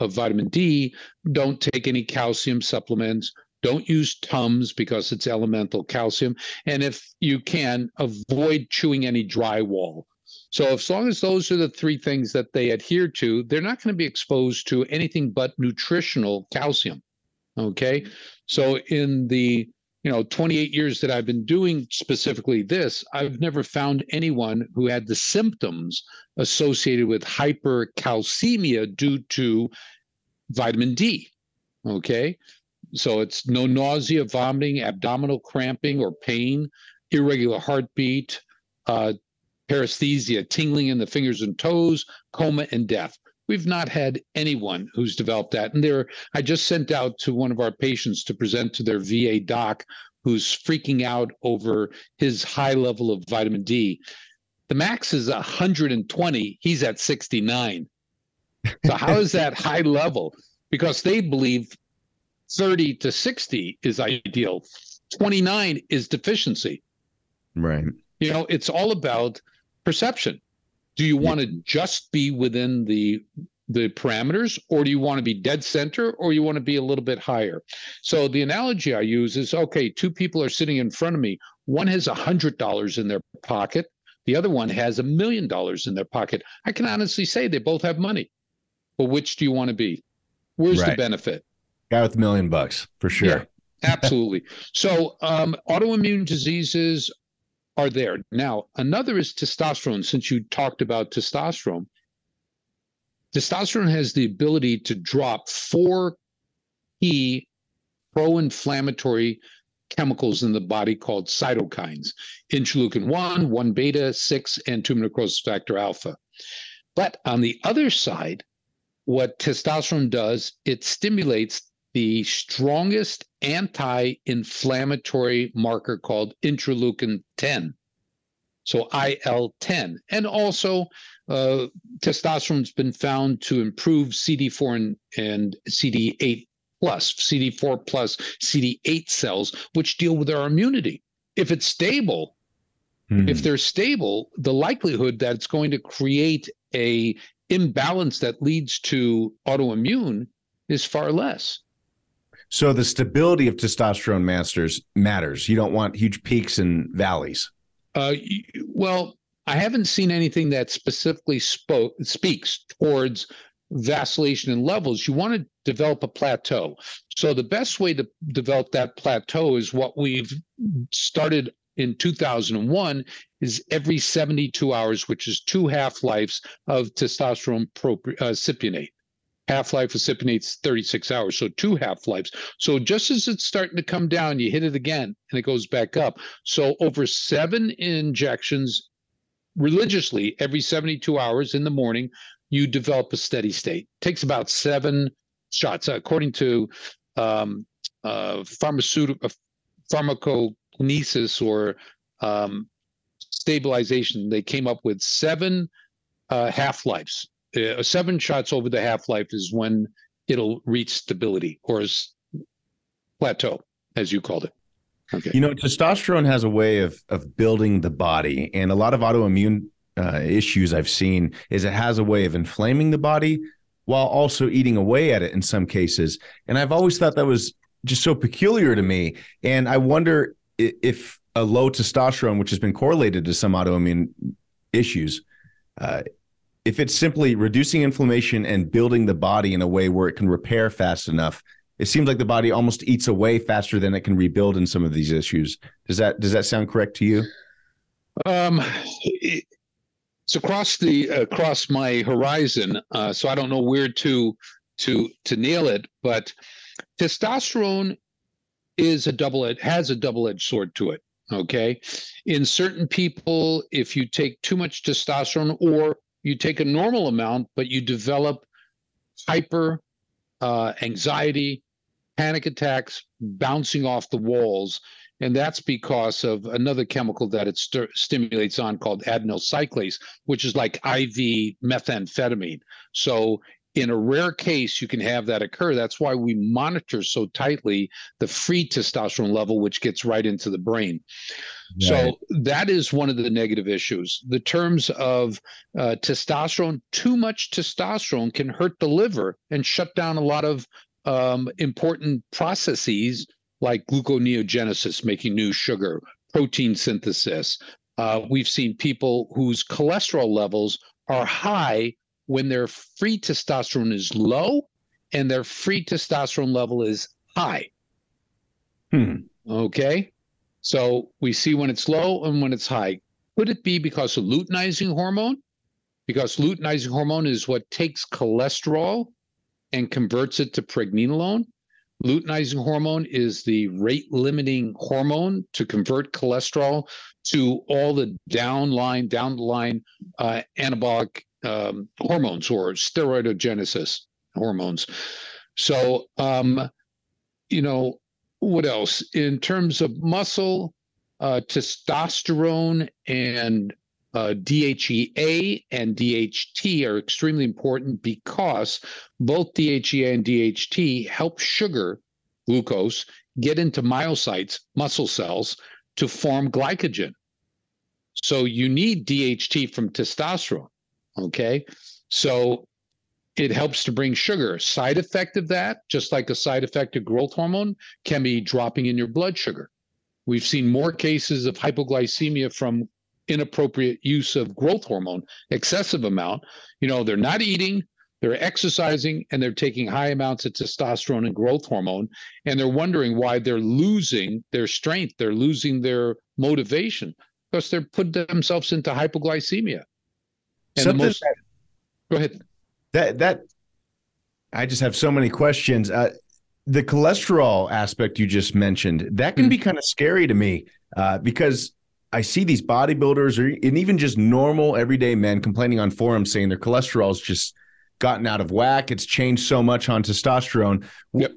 of vitamin D, don't take any calcium supplements. Don't use Tums because it's elemental calcium. And if you can, avoid chewing any drywall so as long as those are the three things that they adhere to, they're not going to be exposed to anything but nutritional calcium. Okay. So in the you know 28 years that I've been doing specifically this, I've never found anyone who had the symptoms associated with hypercalcemia due to vitamin D. Okay. So it's no nausea, vomiting, abdominal cramping or pain, irregular heartbeat, uh, paresthesia, tingling in the fingers and toes, coma, and death. We've not had anyone who's developed that. And there, I just sent out to one of our patients to present to their VA doc who's freaking out over his high level of vitamin D. The max is 120, he's at 69. So, how is that high level? Because they believe 30 to 60 is ideal, 29 is deficiency. Right. You know, it's all about perception. Do you want to just be within the the parameters or do you want to be dead center or you want to be a little bit higher? So the analogy i use is okay two people are sitting in front of me. One has a hundred dollars in their pocket. The other one has a million dollars in their pocket. I can honestly say they both have money. But which do you want to be? Where's right. the benefit? Guy with a million bucks for sure. Yeah, absolutely. So um, autoimmune diseases are there. Now, another is testosterone. Since you talked about testosterone, testosterone has the ability to drop four key pro inflammatory chemicals in the body called cytokines interleukin 1, 1 beta, 6, and tumor necrosis factor alpha. But on the other side, what testosterone does, it stimulates the strongest anti inflammatory marker called interleukin 10. So IL 10. And also, uh, testosterone's been found to improve CD4 and, and CD8 plus, CD4 plus, CD8 cells, which deal with our immunity. If it's stable, mm. if they're stable, the likelihood that it's going to create a imbalance that leads to autoimmune is far less. So the stability of testosterone masters matters. You don't want huge peaks and valleys. Uh, well, I haven't seen anything that specifically spoke speaks towards vacillation in levels. You want to develop a plateau. So the best way to develop that plateau is what we've started in 2001 is every 72 hours, which is two half lives of testosterone propri- uh, cypionate. Half life of cypionate's 36 hours, so two half lives. So just as it's starting to come down, you hit it again and it goes back up. So over seven injections religiously every 72 hours in the morning, you develop a steady state. It takes about seven shots, according to um, uh, pharmaceutical uh, pharmacokinesis or um, stabilization. They came up with seven uh, half lives. Uh, seven shots over the half life is when it'll reach stability or plateau, as you called it. Okay. You know, testosterone has a way of of building the body, and a lot of autoimmune uh, issues I've seen is it has a way of inflaming the body while also eating away at it in some cases. And I've always thought that was just so peculiar to me. And I wonder if a low testosterone, which has been correlated to some autoimmune issues, uh, if it's simply reducing inflammation and building the body in a way where it can repair fast enough it seems like the body almost eats away faster than it can rebuild in some of these issues. Does that does that sound correct to you? Um, it's across the across my horizon, uh, so I don't know where to to to nail it. But testosterone is a double it has a double edged sword to it. Okay, in certain people, if you take too much testosterone or you take a normal amount, but you develop hyper uh, anxiety, panic attacks bouncing off the walls. And that's because of another chemical that it st- stimulates on called adenyl cyclase, which is like IV methamphetamine. So, in a rare case, you can have that occur. That's why we monitor so tightly the free testosterone level, which gets right into the brain. Right. So, that is one of the negative issues. The terms of uh, testosterone, too much testosterone can hurt the liver and shut down a lot of um, important processes like gluconeogenesis, making new sugar, protein synthesis. Uh, we've seen people whose cholesterol levels are high when their free testosterone is low and their free testosterone level is high. Hmm. Okay. So we see when it's low and when it's high. Could it be because of luteinizing hormone? Because luteinizing hormone is what takes cholesterol and converts it to pregnenolone. Luteinizing hormone is the rate limiting hormone to convert cholesterol to all the downline, down the line uh, anabolic um, hormones or steroidogenesis hormones. So, um, you know, what else? In terms of muscle, uh, testosterone and uh, DHEA and DHT are extremely important because both DHEA and DHT help sugar, glucose, get into myocytes, muscle cells, to form glycogen. So you need DHT from testosterone. Okay. So it helps to bring sugar. Side effect of that, just like a side effect of growth hormone, can be dropping in your blood sugar. We've seen more cases of hypoglycemia from inappropriate use of growth hormone, excessive amount. You know, they're not eating, they're exercising, and they're taking high amounts of testosterone and growth hormone, and they're wondering why they're losing their strength, they're losing their motivation because they're putting themselves into hypoglycemia. And Something most, that, go ahead. That that I just have so many questions. Uh, the cholesterol aspect you just mentioned that can mm-hmm. be kind of scary to me uh, because I see these bodybuilders or and even just normal everyday men complaining on forums saying their cholesterol's just gotten out of whack. It's changed so much on testosterone. Yep.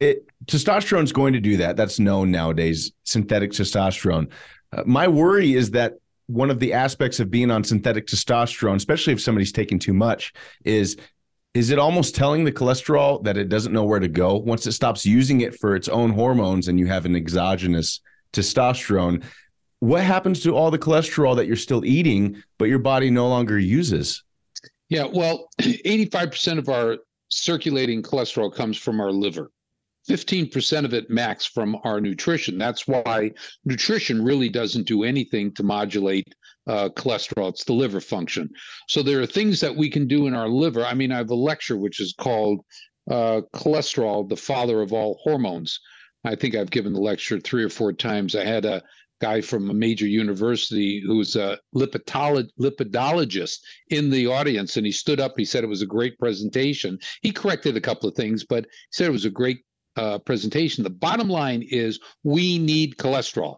It testosterone's going to do that. That's known nowadays. Synthetic testosterone. Uh, my worry is that one of the aspects of being on synthetic testosterone, especially if somebody's taking too much, is is it almost telling the cholesterol that it doesn't know where to go once it stops using it for its own hormones and you have an exogenous testosterone what happens to all the cholesterol that you're still eating, but your body no longer uses? Yeah, well, *clears throat* 85% of our circulating cholesterol comes from our liver. 15% of it max from our nutrition. That's why nutrition really doesn't do anything to modulate uh, cholesterol. It's the liver function. So there are things that we can do in our liver. I mean, I have a lecture which is called uh, Cholesterol, the Father of All Hormones. I think I've given the lecture three or four times. I had a guy from a major university who's a lipidolo- lipidologist in the audience, and he stood up. He said it was a great presentation. He corrected a couple of things, but he said it was a great uh, presentation. The bottom line is we need cholesterol.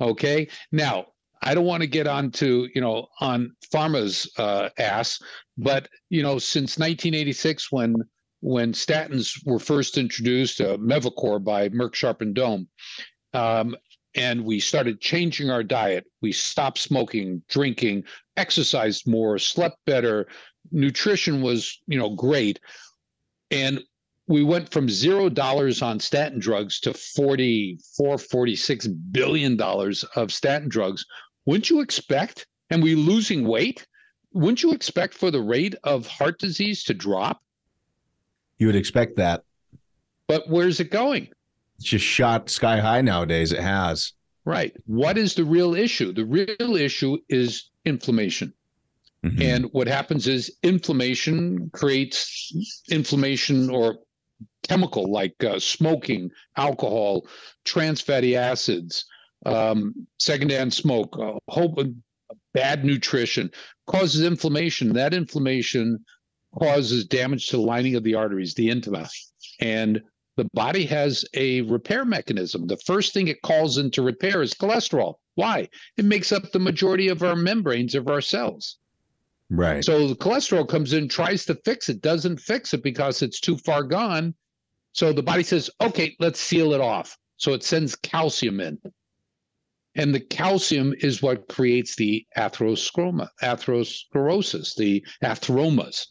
Okay. Now, I don't want to get onto you know on pharma's uh, ass, but you know since 1986 when when statins were first introduced, uh, Mevacor by Merck Sharp and Dohme, um, and we started changing our diet. We stopped smoking, drinking, exercised more, slept better, nutrition was you know great, and we went from zero dollars on statin drugs to 44 46 billion dollars of statin drugs. Wouldn't you expect and we losing weight? Wouldn't you expect for the rate of heart disease to drop? You would expect that. But where's it going? It's just shot sky high nowadays. It has. Right. What is the real issue? The real issue is inflammation. Mm-hmm. and what happens is inflammation creates inflammation or chemical like uh, smoking, alcohol, trans fatty acids, um, secondhand smoke, a whole bad nutrition causes inflammation. That inflammation causes damage to the lining of the arteries, the intima, and the body has a repair mechanism. The first thing it calls into repair is cholesterol. Why? It makes up the majority of our membranes of our cells. Right. So the cholesterol comes in, tries to fix it, doesn't fix it because it's too far gone. So the body says, okay, let's seal it off. So it sends calcium in. And the calcium is what creates the atherosclerosis, atherosclerosis, the atheromas.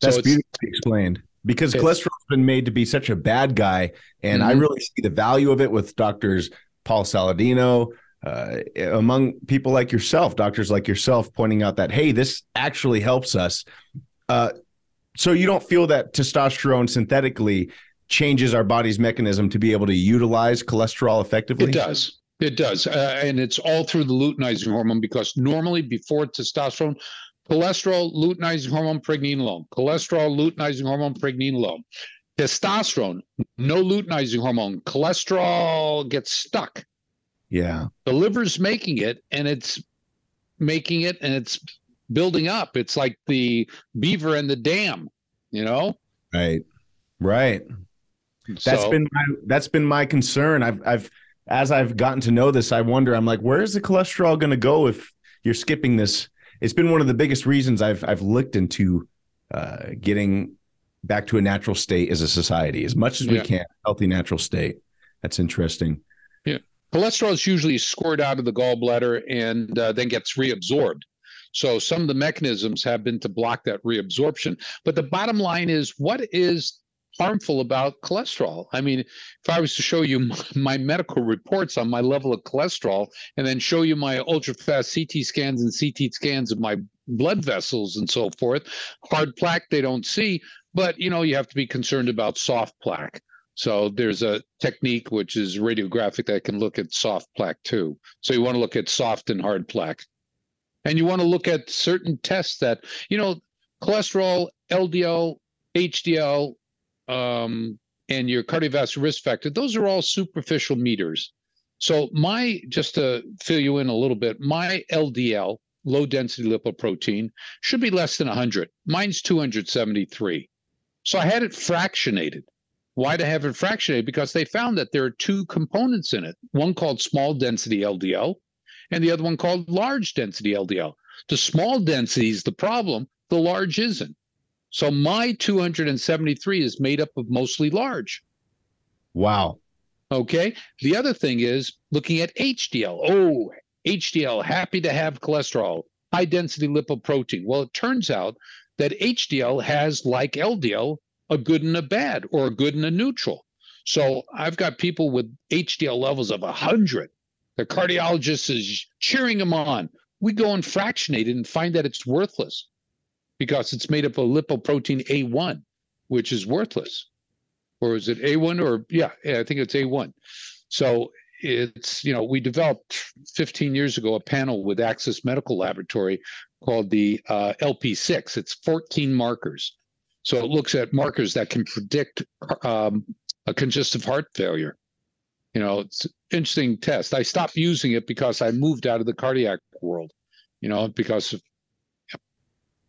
That's so beautifully explained because cholesterol's been made to be such a bad guy. And mm-hmm. I really see the value of it with doctors Paul Saladino, uh, among people like yourself, doctors like yourself, pointing out that, hey, this actually helps us. Uh, so you don't feel that testosterone synthetically changes our body's mechanism to be able to utilize cholesterol effectively? It does. It does. Uh, and it's all through the luteinizing hormone because normally before testosterone, cholesterol, luteinizing hormone, pregnenolone, cholesterol, luteinizing hormone, pregnenolone. Testosterone, no luteinizing hormone, cholesterol gets stuck. Yeah. The liver's making it and it's making it and it's building up. It's like the beaver and the dam, you know? Right. Right. That's so, been my that's been my concern. I've I've as I've gotten to know this, I wonder. I'm like, where is the cholesterol going to go if you're skipping this? It's been one of the biggest reasons I've I've looked into uh, getting back to a natural state as a society, as much as we yeah. can, healthy natural state. That's interesting. Cholesterol is usually scored out of the gallbladder and uh, then gets reabsorbed. So some of the mechanisms have been to block that reabsorption. But the bottom line is, what is harmful about cholesterol. I mean, if I was to show you my, *laughs* my, medical reports on my level of cholesterol and then show you my ultra fast CT scans and CT scans of my blood vessels and so forth, hard plaque they don't see, but you know, you have to be concerned about soft plaque. So there's a technique which is radiographic that can look at soft plaque too. So you want to look at soft and hard plaque. And you want to look at certain tests that, you know, cholesterol, LDL, HDL, um, and your cardiovascular risk factor, those are all superficial meters. So my just to fill you in a little bit, my LDL, low density lipoprotein, should be less than 100. Mine's 273. So I had it fractionated. Why to have it fractionated? Because they found that there are two components in it. One called small density LDL, and the other one called large density LDL. The small density is the problem. The large isn't. So my 273 is made up of mostly large. Wow. Okay. The other thing is looking at HDL. Oh, HDL, happy to have cholesterol, high density lipoprotein. Well, it turns out that HDL has, like LDL, a good and a bad, or a good and a neutral. So I've got people with HDL levels of 100. The cardiologist is cheering them on. We go and fractionate it and find that it's worthless because it's made up of lipoprotein A1, which is worthless. Or is it A1 or yeah, I think it's A1. So it's you know we developed 15 years ago a panel with Access Medical Laboratory called the uh, LP6. It's 14 markers. So it looks at markers that can predict um, a congestive heart failure. You know, it's an interesting test. I stopped using it because I moved out of the cardiac world. You know, because of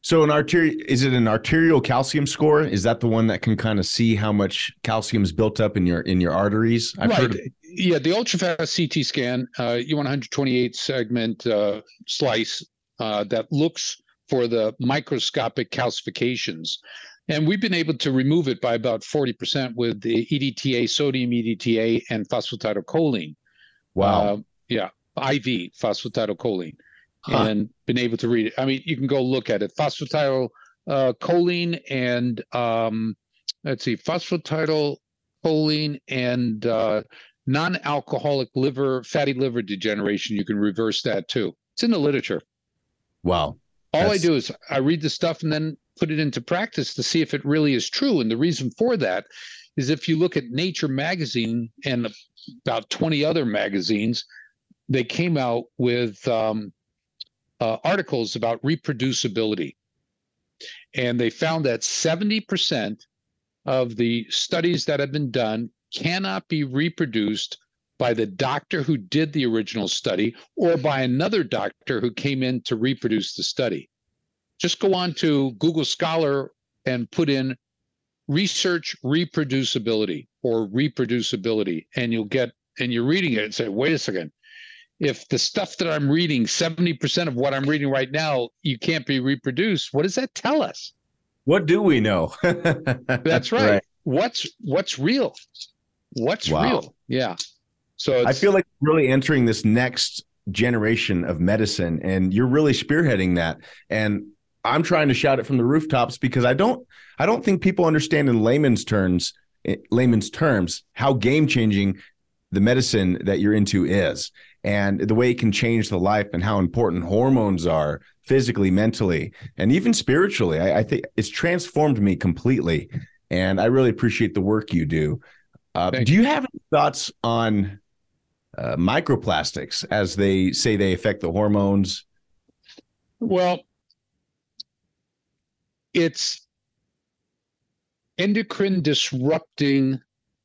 so an arterial is it an arterial calcium score? Is that the one that can kind of see how much calcium is built up in your in your arteries? I've right. Of- yeah, the ultrafast CT scan, uh, U128 segment uh, slice uh, that looks for the microscopic calcifications. And we've been able to remove it by about 40% with the EDTA, sodium EDTA, and phosphatidylcholine. Wow. Uh, yeah, IV phosphatidylcholine huh. and been able to read it. I mean, you can go look at it. Phosphatidylcholine uh, and um, let's see, phosphatidylcholine and uh, non-alcoholic liver, fatty liver degeneration. You can reverse that too. It's in the literature. Wow. All That's... I do is I read the stuff and then put it into practice to see if it really is true. And the reason for that is if you look at Nature magazine and about 20 other magazines, they came out with um, uh, articles about reproducibility. And they found that 70% of the studies that have been done cannot be reproduced by the doctor who did the original study or by another doctor who came in to reproduce the study. Just go on to Google Scholar and put in research reproducibility or reproducibility, and you'll get, and you're reading it and say, wait a second, if the stuff that I'm reading, 70% of what I'm reading right now, you can't be reproduced, what does that tell us? What do we know? That's *laughs* right. right. What's what's real? What's wow. real? Yeah. So I feel like really entering this next generation of medicine and you're really spearheading that. And I'm trying to shout it from the rooftops because I don't I don't think people understand in layman's terms eh, layman's terms how game changing the medicine that you're into is and the way it can change the life and how important hormones are physically, mentally, and even spiritually. I, I think it's transformed me completely. And I really appreciate the work you do. Uh, do you have any thoughts on uh, microplastics as they say they affect the hormones? Well, it's endocrine disrupting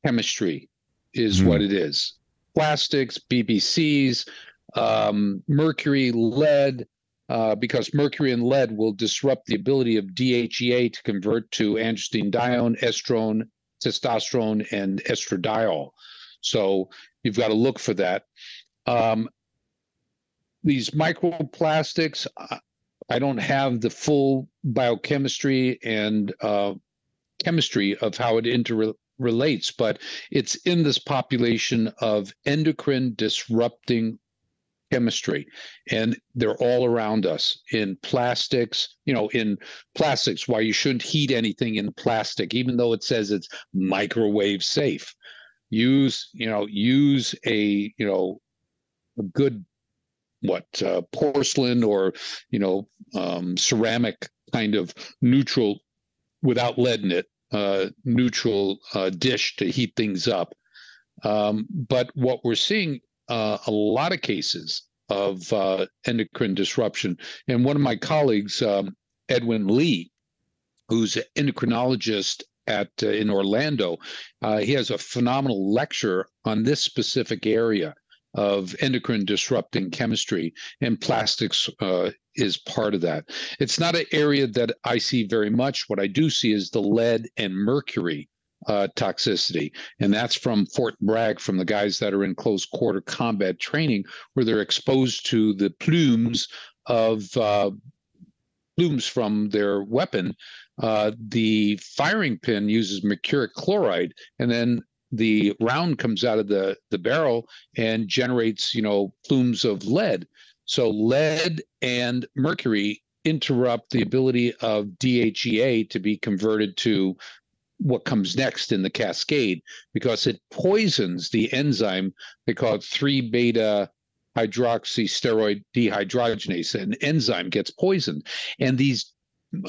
chemistry is mm-hmm. what it is plastics, BBCs, um, mercury, lead, uh, because mercury and lead will disrupt the ability of DHEA to convert to androstenedione, estrone, testosterone, and estradiol. So you've got to look for that. Um, these microplastics, I don't have the full biochemistry and uh, chemistry of how it interrelates, but it's in this population of endocrine disrupting chemistry and they're all around us in plastics you know in plastics why you shouldn't heat anything in plastic even though it says it's microwave safe use you know use a you know a good what uh, porcelain or you know um, ceramic kind of neutral without lead in it uh, neutral uh, dish to heat things up. Um, but what we're seeing uh, a lot of cases of uh, endocrine disruption, and one of my colleagues, um, Edwin Lee, who's an endocrinologist at uh, in Orlando, uh, he has a phenomenal lecture on this specific area of endocrine disrupting chemistry, and plastics uh, is part of that. It's not an area that I see very much. What I do see is the lead and mercury uh, toxicity. And that's from Fort Bragg, from the guys that are in close quarter combat training, where they're exposed to the plumes of uh, plumes from their weapon. Uh, the firing pin uses mercuric chloride, and then the round comes out of the the barrel and generates you know plumes of lead. So lead and mercury interrupt the ability of dhea to be converted to what comes next in the cascade because it poisons the enzyme they call it 3 beta hydroxysteroid dehydrogenase. An enzyme gets poisoned. And these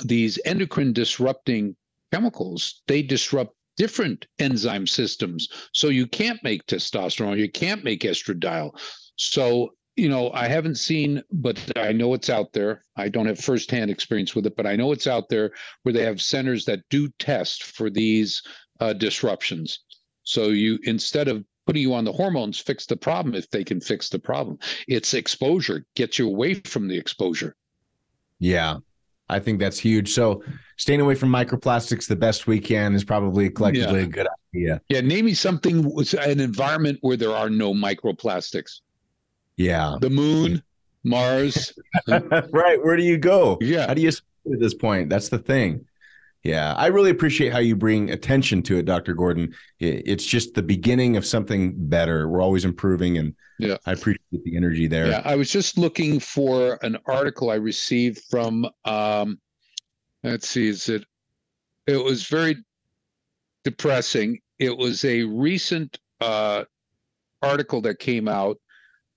these endocrine disrupting chemicals they disrupt different enzyme systems. So you can't make testosterone, you can't make estradiol. So, you know, I haven't seen, but I know it's out there. I don't have firsthand experience with it, but I know it's out there where they have centers that do test for these uh, disruptions. So you, instead of putting you on the hormones fix the problem if they can fix the problem. It's exposure, get you away from the exposure. Yeah. I think that's huge. So staying away from microplastics the best we can is probably collectively yeah. a good idea. Yeah. Name me something an environment where there are no microplastics. Yeah. The moon, Mars. *laughs* right. Where do you go? Yeah. How do you at this point? That's the thing. Yeah, I really appreciate how you bring attention to it, Dr. Gordon. It's just the beginning of something better. We're always improving, and yeah, I appreciate the energy there. Yeah, I was just looking for an article I received from. Um, let's see, is it? It was very depressing. It was a recent uh, article that came out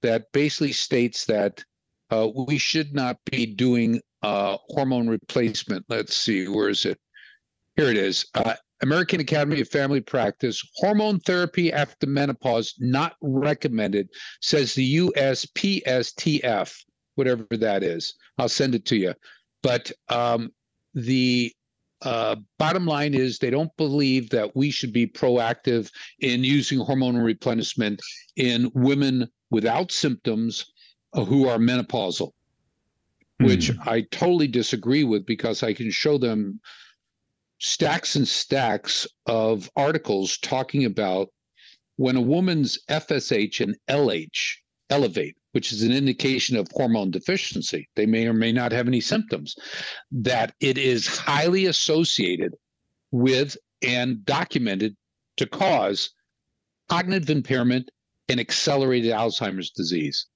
that basically states that uh, we should not be doing uh, hormone replacement. Let's see, where is it? Here it is. Uh, American Academy of Family Practice, hormone therapy after menopause not recommended, says the USPSTF, whatever that is. I'll send it to you. But um, the uh, bottom line is they don't believe that we should be proactive in using hormonal replenishment in women without symptoms who are menopausal, mm. which I totally disagree with because I can show them stacks and stacks of articles talking about when a woman's FSH and LH elevate, which is an indication of hormone deficiency, they may or may not have any symptoms, that it is highly associated with and documented to cause cognitive impairment and accelerated Alzheimer's disease.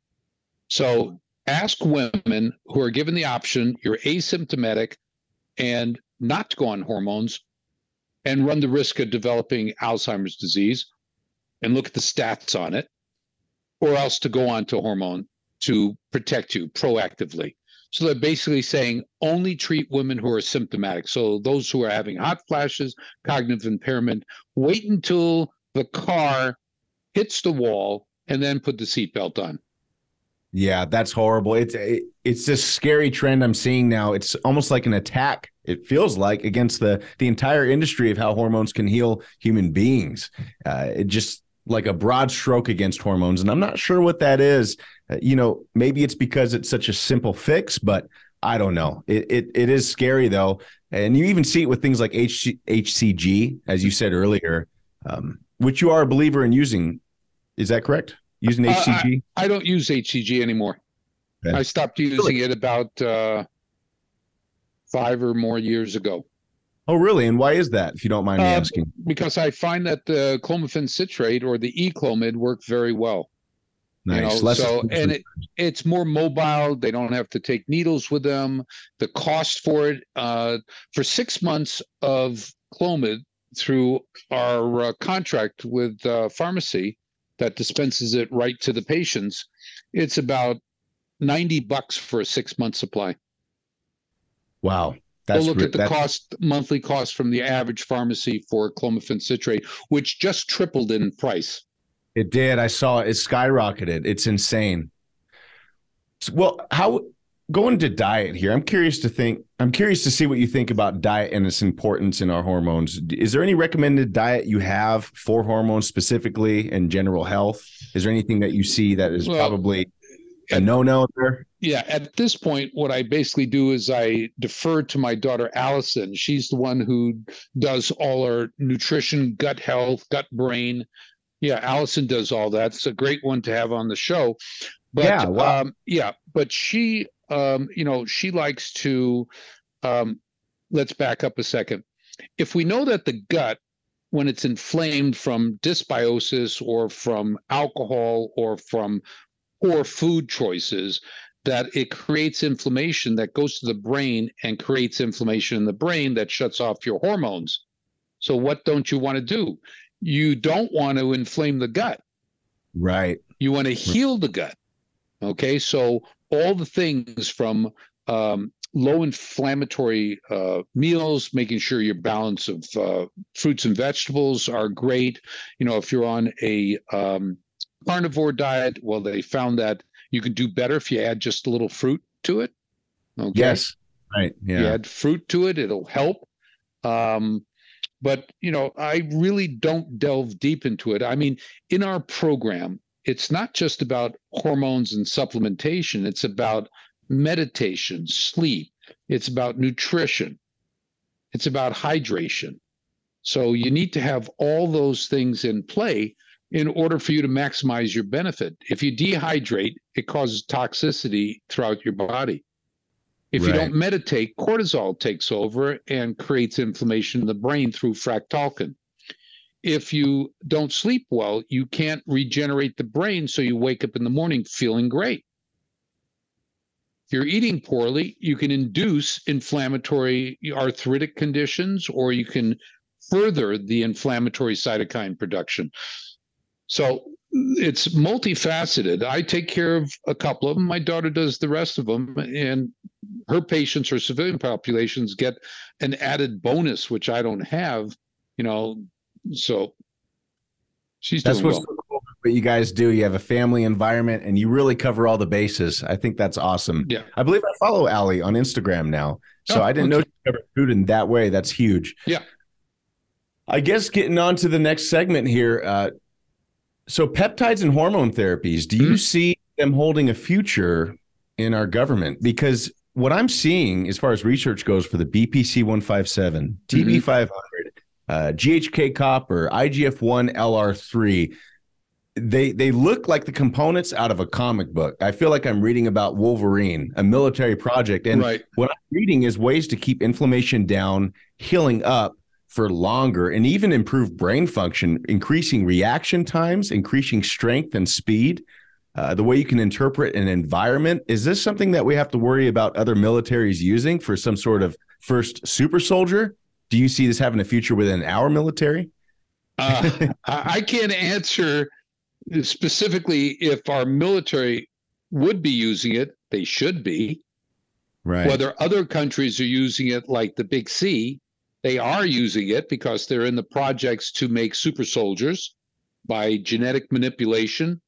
So ask women who are given the option, you're asymptomatic and not to go on hormones and run the risk of developing Alzheimer's disease and look at the stats on it, or else to go on to hormone to protect you proactively. So they're basically saying only treat women who are symptomatic. So those who are having hot flashes, cognitive impairment, wait until the car hits the wall and then put the seatbelt on. Yeah, that's horrible. It's it, it's this scary trend I'm seeing now. It's almost like an attack. It feels like against the the entire industry of how hormones can heal human beings. Uh, it just like a broad stroke against hormones, and I'm not sure what that is. Uh, you know, maybe it's because it's such a simple fix, but I don't know. It it, it is scary though, and you even see it with things like HC, HCG, as you said earlier, um, which you are a believer in using. Is that correct? Using HCG? Uh, I, I, don't use HCG anymore. Okay. I stopped using really? it about uh, five or more years ago. Oh, really? And why is that, if you don't mind me uh, asking? Because I find that the clomiphene citrate or the e-clomid work very well. Nice. You know, so and it, it's more mobile. They don't have to take needles with them. The cost for it uh, for six months of Clomid through our uh, contract with uh, pharmacy that dispenses it right to the patients, it's about 90 bucks for a six month supply. Wow. That's look at the cost, monthly cost from the average pharmacy for clomiphene citrate, which just tripled in price. It did. I saw it. It skyrocketed. It's insane. Well, how going to diet here? I'm curious to think. I'm curious to see what you think about diet and its importance in our hormones. Is there any recommended diet you have for hormones specifically and general health? Is there anything that you see that is well, probably a no-no there? Yeah, at this point, what I basically do is I defer to my daughter Allison. She's the one who does all our nutrition, gut health, gut brain. Yeah, Allison does all that. It's a great one to have on the show. But yeah, wow. um, yeah, but she um, you know, she likes to, um, let's back up a second. If we know that the gut, when it's inflamed from dysbiosis or from alcohol or from poor food choices, that it creates inflammation that goes to the brain and creates inflammation in the brain that shuts off your hormones. So, what don't you want to do? You don't want to inflame the gut. Right. You want to heal the gut. Okay. So, all the things from um, low inflammatory uh, meals, making sure your balance of uh, fruits and vegetables are great. You know, if you're on a um, carnivore diet, well, they found that you can do better if you add just a little fruit to it. Okay. Yes. Right. Yeah. You add fruit to it, it'll help. Um, but you know, I really don't delve deep into it. I mean, in our program, it's not just about hormones and supplementation, it's about meditation, sleep, it's about nutrition, it's about hydration. So you need to have all those things in play in order for you to maximize your benefit. If you dehydrate, it causes toxicity throughout your body. If right. you don't meditate, cortisol takes over and creates inflammation in the brain through fractalkine. If you don't sleep well, you can't regenerate the brain, so you wake up in the morning feeling great. If you're eating poorly, you can induce inflammatory arthritic conditions or you can further the inflammatory cytokine production. So it's multifaceted. I take care of a couple of them. My daughter does the rest of them, and her patients or civilian populations get an added bonus, which I don't have. You know, so she's that's doing what's well. cool what you guys do. You have a family environment, and you really cover all the bases. I think that's awesome. Yeah, I believe I follow Allie on Instagram now, so oh, I didn't okay. know she covered food in that way. That's huge. Yeah. I guess getting on to the next segment here. Uh, so peptides and hormone therapies, do you mm-hmm. see them holding a future in our government? Because what I'm seeing as far as research goes for the BPC 157, TB 500, uh, GHK copper, IGF 1 LR3, they they look like the components out of a comic book. I feel like I'm reading about Wolverine, a military project, and right. what I'm reading is ways to keep inflammation down, healing up, for longer and even improve brain function, increasing reaction times, increasing strength and speed. Uh, the way you can interpret an environment. Is this something that we have to worry about other militaries using for some sort of first super soldier? Do you see this having a future within our military? uh, I can't answer specifically if our military would be using it. They should be. Right. Whether other countries are using it, like the Big C, they are using it because they're in the projects to make super soldiers by genetic manipulation.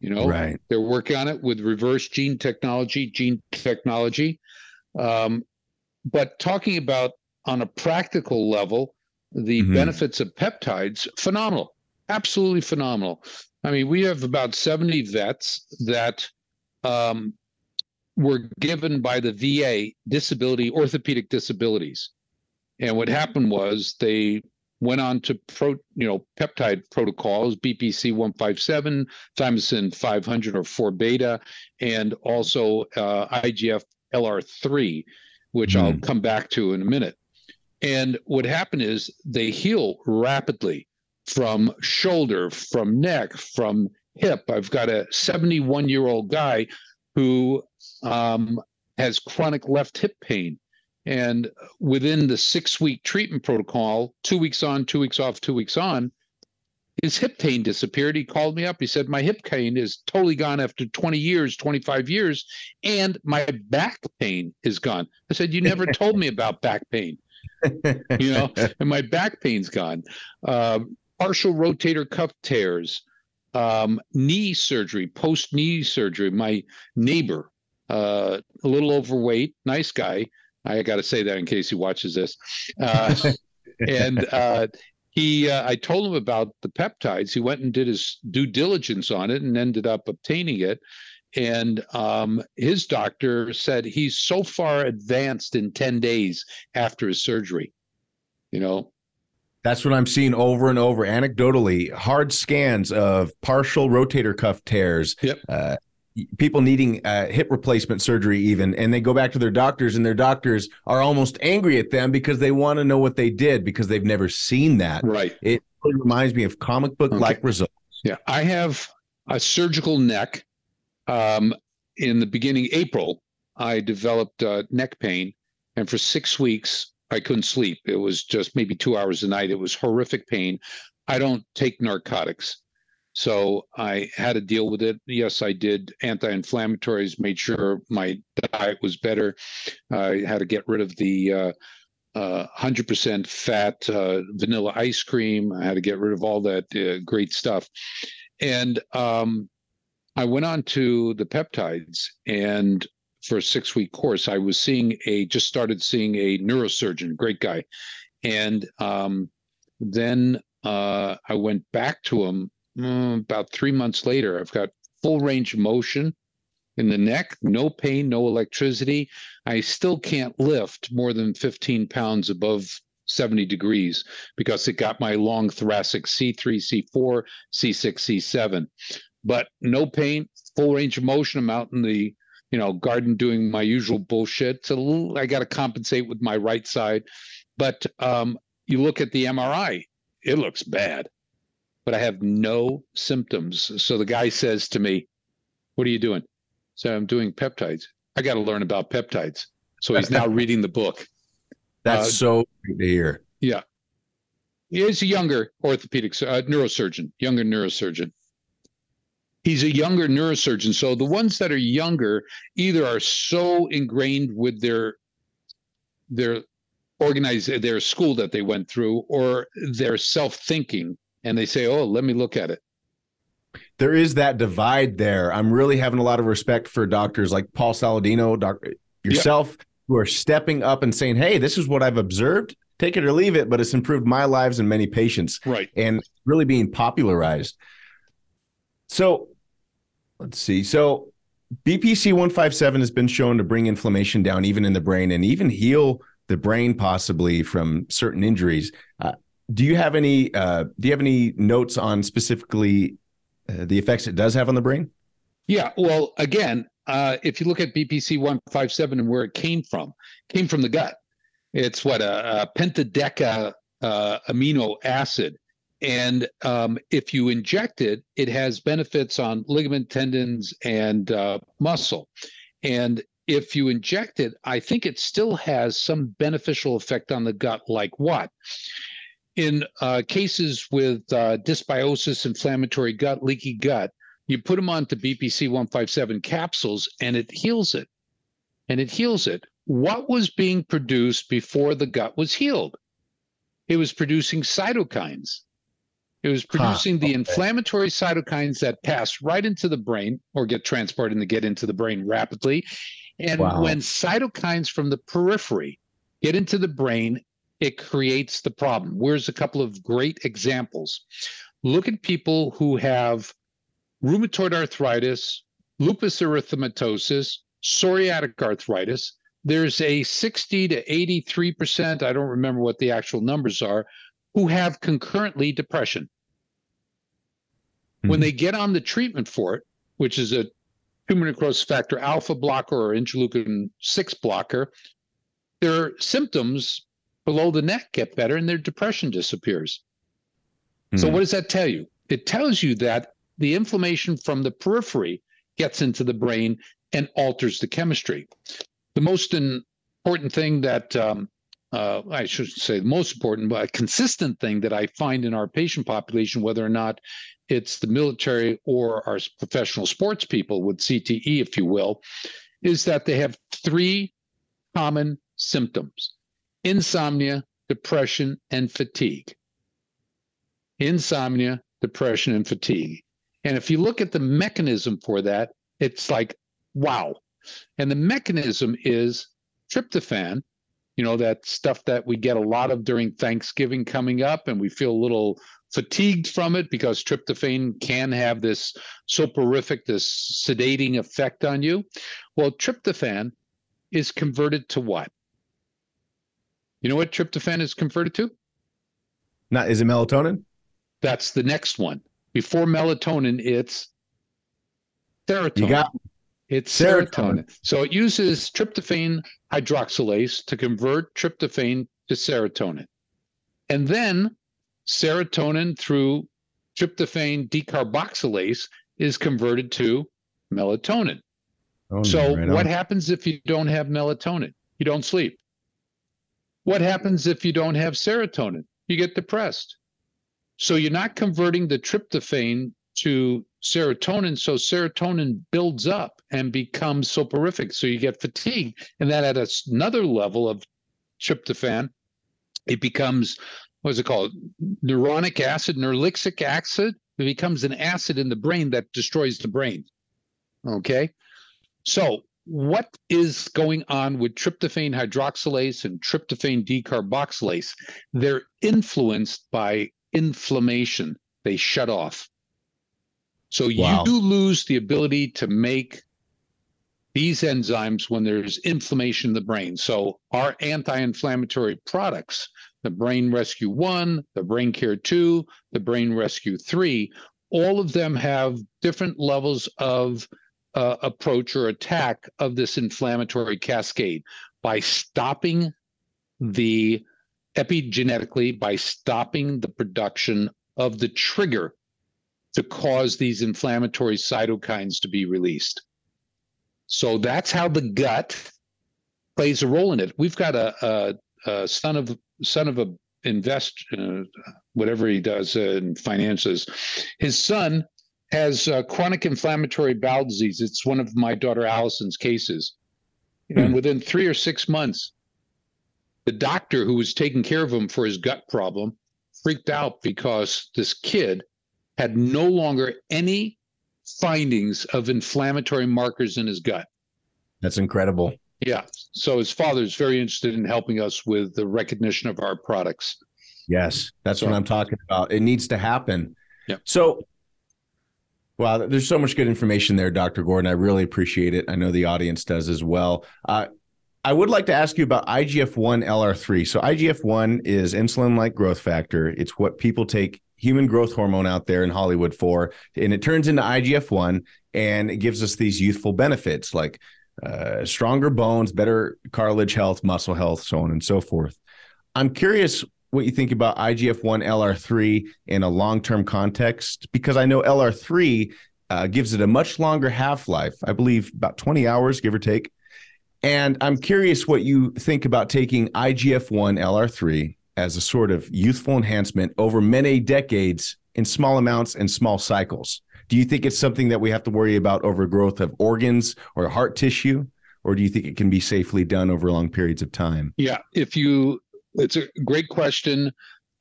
You know, right. they're working on it with reverse gene technology, gene technology. Um, but talking about on a practical level, the mm-hmm. benefits of peptides, phenomenal, absolutely phenomenal. I mean, we have about 70 vets that um, were given by the VA disability, orthopedic disabilities. And what happened was they went on to pro, you know, peptide protocols, BPC 157, thymosin 500 or 4 beta, and also uh, IGF LR3, which mm. I'll hmm. come back to in a minute. And what happened is they heal rapidly from shoulder, from neck, from hip. I've got a 71 year old guy who um, has chronic left hip pain and within the six week treatment protocol, two weeks on, two weeks off, two weeks on, his hip pain disappeared. He called me up. He said, My hip pain is totally gone after 20 years, 25 years, and my back pain is gone. I said, You never *laughs* told me about back pain. You know, *laughs* and my back pain's gone. Uh, partial rotator cuff tears, um, knee surgery, post knee surgery. My neighbor, uh, a little overweight, nice guy, I got to say that in case he watches this. Uh, *laughs* and uh, he, uh, I told him about the peptides. He went and did his due diligence on it and ended up obtaining it. And um, his doctor said he's so far advanced in 10 days after his surgery. You know, that's what I'm seeing over and over anecdotally. Hard scans of partial rotator cuff tears, yep. uh, people needing uh, hip replacement surgery even and they go back to their doctors and their doctors are almost angry at them because they want to know what they did because they've never seen that right it reminds me of comic book like okay. results yeah i have a surgical neck um, in the beginning april i developed uh, neck pain and for six weeks i couldn't sleep it was just maybe two hours a night it was horrific pain i don't take narcotics so I had to deal with it. Yes, I did anti-inflammatories, made sure my diet was better. I had to get rid of the uh, uh, 100% fat uh, vanilla ice cream. I had to get rid of all that uh, great stuff. And um, I went on to the peptides and for a six week course, I was seeing a just started seeing a neurosurgeon, great guy. And um, then uh, I went back to him mm, about three months later. I've got full range of motion in the neck, no pain, no electricity. I still can't lift more than 15 pounds above 70 degrees because it got my long thoracic C3, C4, C6, C7. But no pain, full range of motion. I'm out in the you know garden doing my usual bullshit. So I got to compensate with my right side. But um, you look at the MRI, it looks bad. But I have no symptoms. So the guy says to me, "What are you doing?" So I'm doing peptides. I got to learn about peptides. So he's now *laughs* reading the book. That's uh, so great to hear. Yeah. He is a younger orthopedic uh, neurosurgeon, younger neurosurgeon. He's a younger neurosurgeon. So the ones that are younger either are so ingrained with their their organized their school that they went through or their self-thinking and they say, "Oh, let me look at it." There is that divide there. I'm really having a lot of respect for doctors like Paul Saladino, doctor yourself, who are stepping up and saying, "Hey, this is what I've observed. Take it or leave it, but it's improved my lives and many patients." Right. And really being popularized. So, let's see. So, BPC 157 has been shown to bring inflammation down even in the brain and even heal the brain possibly from certain injuries. Uh, do you have any uh, do you have any notes on specifically uh, the effects it does have on the brain? Yeah, well, again, uh, if you look at BPC 157 and where it came from, came from the gut. It's what a, a pentadeca uh, amino acid. And um, if you inject it, it has benefits on ligament, tendons, and uh, muscle. And if you inject it, I think it still has some beneficial effect on the gut, like what? In uh, cases with uh, dysbiosis, inflammatory gut, leaky gut, you put them onto BPC 157 capsules and it heals it. And it heals it. What was being produced before the gut was healed? It was producing cytokines. It was producing huh, okay. the inflammatory cytokines that pass right into the brain or get transported and get into the brain rapidly. And wow. when cytokines from the periphery get into the brain, it creates the problem. Where's a couple of great examples? Look at people who have rheumatoid arthritis, lupus erythematosus, psoriatic arthritis. There's a 60 to 83%, I don't remember what the actual numbers are, who have concurrently depression. Mm-hmm. When they get on the treatment for it, which is a tumor necrosis factor alpha blocker or interleukin 6 blocker, their symptoms below the neck get better and their depression disappears. Mm-hmm. So, hmm. what does that tell you? It tells you that the inflammation from the periphery gets into the brain and alters the chemistry. The most important thing that um, uh, I should say the most important, but a consistent thing that I find in our patient population, whether or not it's the military or our professional sports people with CTE, if you will, is that they have three common symptoms insomnia, depression, and fatigue. Insomnia, depression, and fatigue. And if you look at the mechanism for that, it's like, wow. And the mechanism is tryptophan, you know, that stuff that we get a lot of during Thanksgiving coming up, and we feel a little fatigued from it because tryptophan can have this soporific, this sedating effect on you. Well, tryptophan is converted to what? You know what tryptophan is converted to? Not is it melatonin? That's the next one. Before melatonin, it's serotonin. You got it's serotonin. serotonin. So it uses tryptophan hydroxylase to convert tryptophan to serotonin. And then serotonin through tryptophan decarboxylase is converted to melatonin. Oh, so right what happens if you don't have melatonin? You don't sleep. What happens if you don't have serotonin? You get depressed. So you're not converting the tryptophan to serotonin. So serotonin builds up and becomes soporific. So you get fatigue. And then at another level of tryptophan, it becomes what's it called? Neuronic acid, nerlixic acid. It becomes an acid in the brain that destroys the brain. Okay. So what is going on with tryptophan hydroxylase and tryptophan decarboxylase? They're influenced by inflammation. They shut off. So wow. you lose the ability to make these enzymes when there's inflammation in the brain. So our anti-inflammatory products, the Brain Rescue 1, the Brain Care 2, the Brain Rescue 3, all of them have different levels of uh, approach or attack of this inflammatory cascade by stopping the epigenetically by stopping the production of the trigger to cause these inflammatory cytokines to be released. So that's how the gut plays a role in it. We've got a, a, a son of son of a invest uh, whatever he does uh, in finances. His son has uh, chronic inflammatory bowel disease. It's one of my daughter Allison's cases, hmm. and within three or six months, the doctor who was taking care of him for his gut problem freaked out because this kid had no longer any findings of inflammatory markers in his gut. That's incredible. Yeah. So his father is very interested in helping us with the recognition of our products. Yes, that's so, what I'm talking about. It needs to happen. Yeah. So, wow, there's so much good information there, Dr. Gordon. I really appreciate it. I know the audience does as well. Uh, I would like to ask you about IGF 1 LR3. So, IGF 1 is insulin like growth factor. It's what people take human growth hormone out there in Hollywood for, and it turns into IGF 1 and it gives us these youthful benefits like uh, stronger bones, better cartilage health, muscle health, so on and so forth. I'm curious what you think about IGF 1 LR3 in a long term context, because I know LR3 uh, gives it a much longer half life, I believe about 20 hours, give or take. And I'm curious what you think about taking IGF 1 LR3 as a sort of youthful enhancement over many decades in small amounts and small cycles. Do you think it's something that we have to worry about overgrowth of organs or heart tissue? Or do you think it can be safely done over long periods of time? Yeah, if you, it's a great question.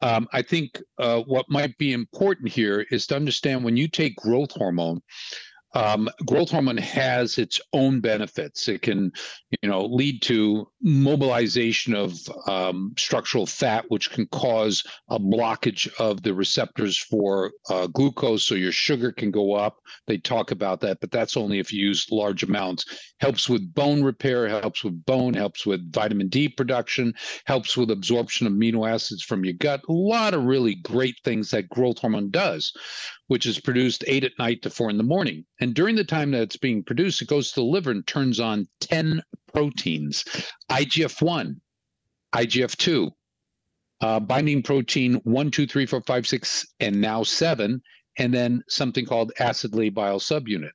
Um, I think uh, what might be important here is to understand when you take growth hormone, um, growth hormone has its own benefits. It can, you know, lead to mobilization of um, structural fat, which can cause a blockage of the receptors for uh, glucose, so your sugar can go up. They talk about that, but that's only if you use large amounts. Helps with bone repair, helps with bone, helps with vitamin D production, helps with absorption of amino acids from your gut. A lot of really great things that growth hormone does which is produced eight at night to four in the morning. And during the time that it's being produced, it goes to the liver and turns on 10 proteins IGF 1, IGF 2, uh, binding protein 1, 2, 3, 4, 5, 6, and now 7, and then something called acid labile subunit.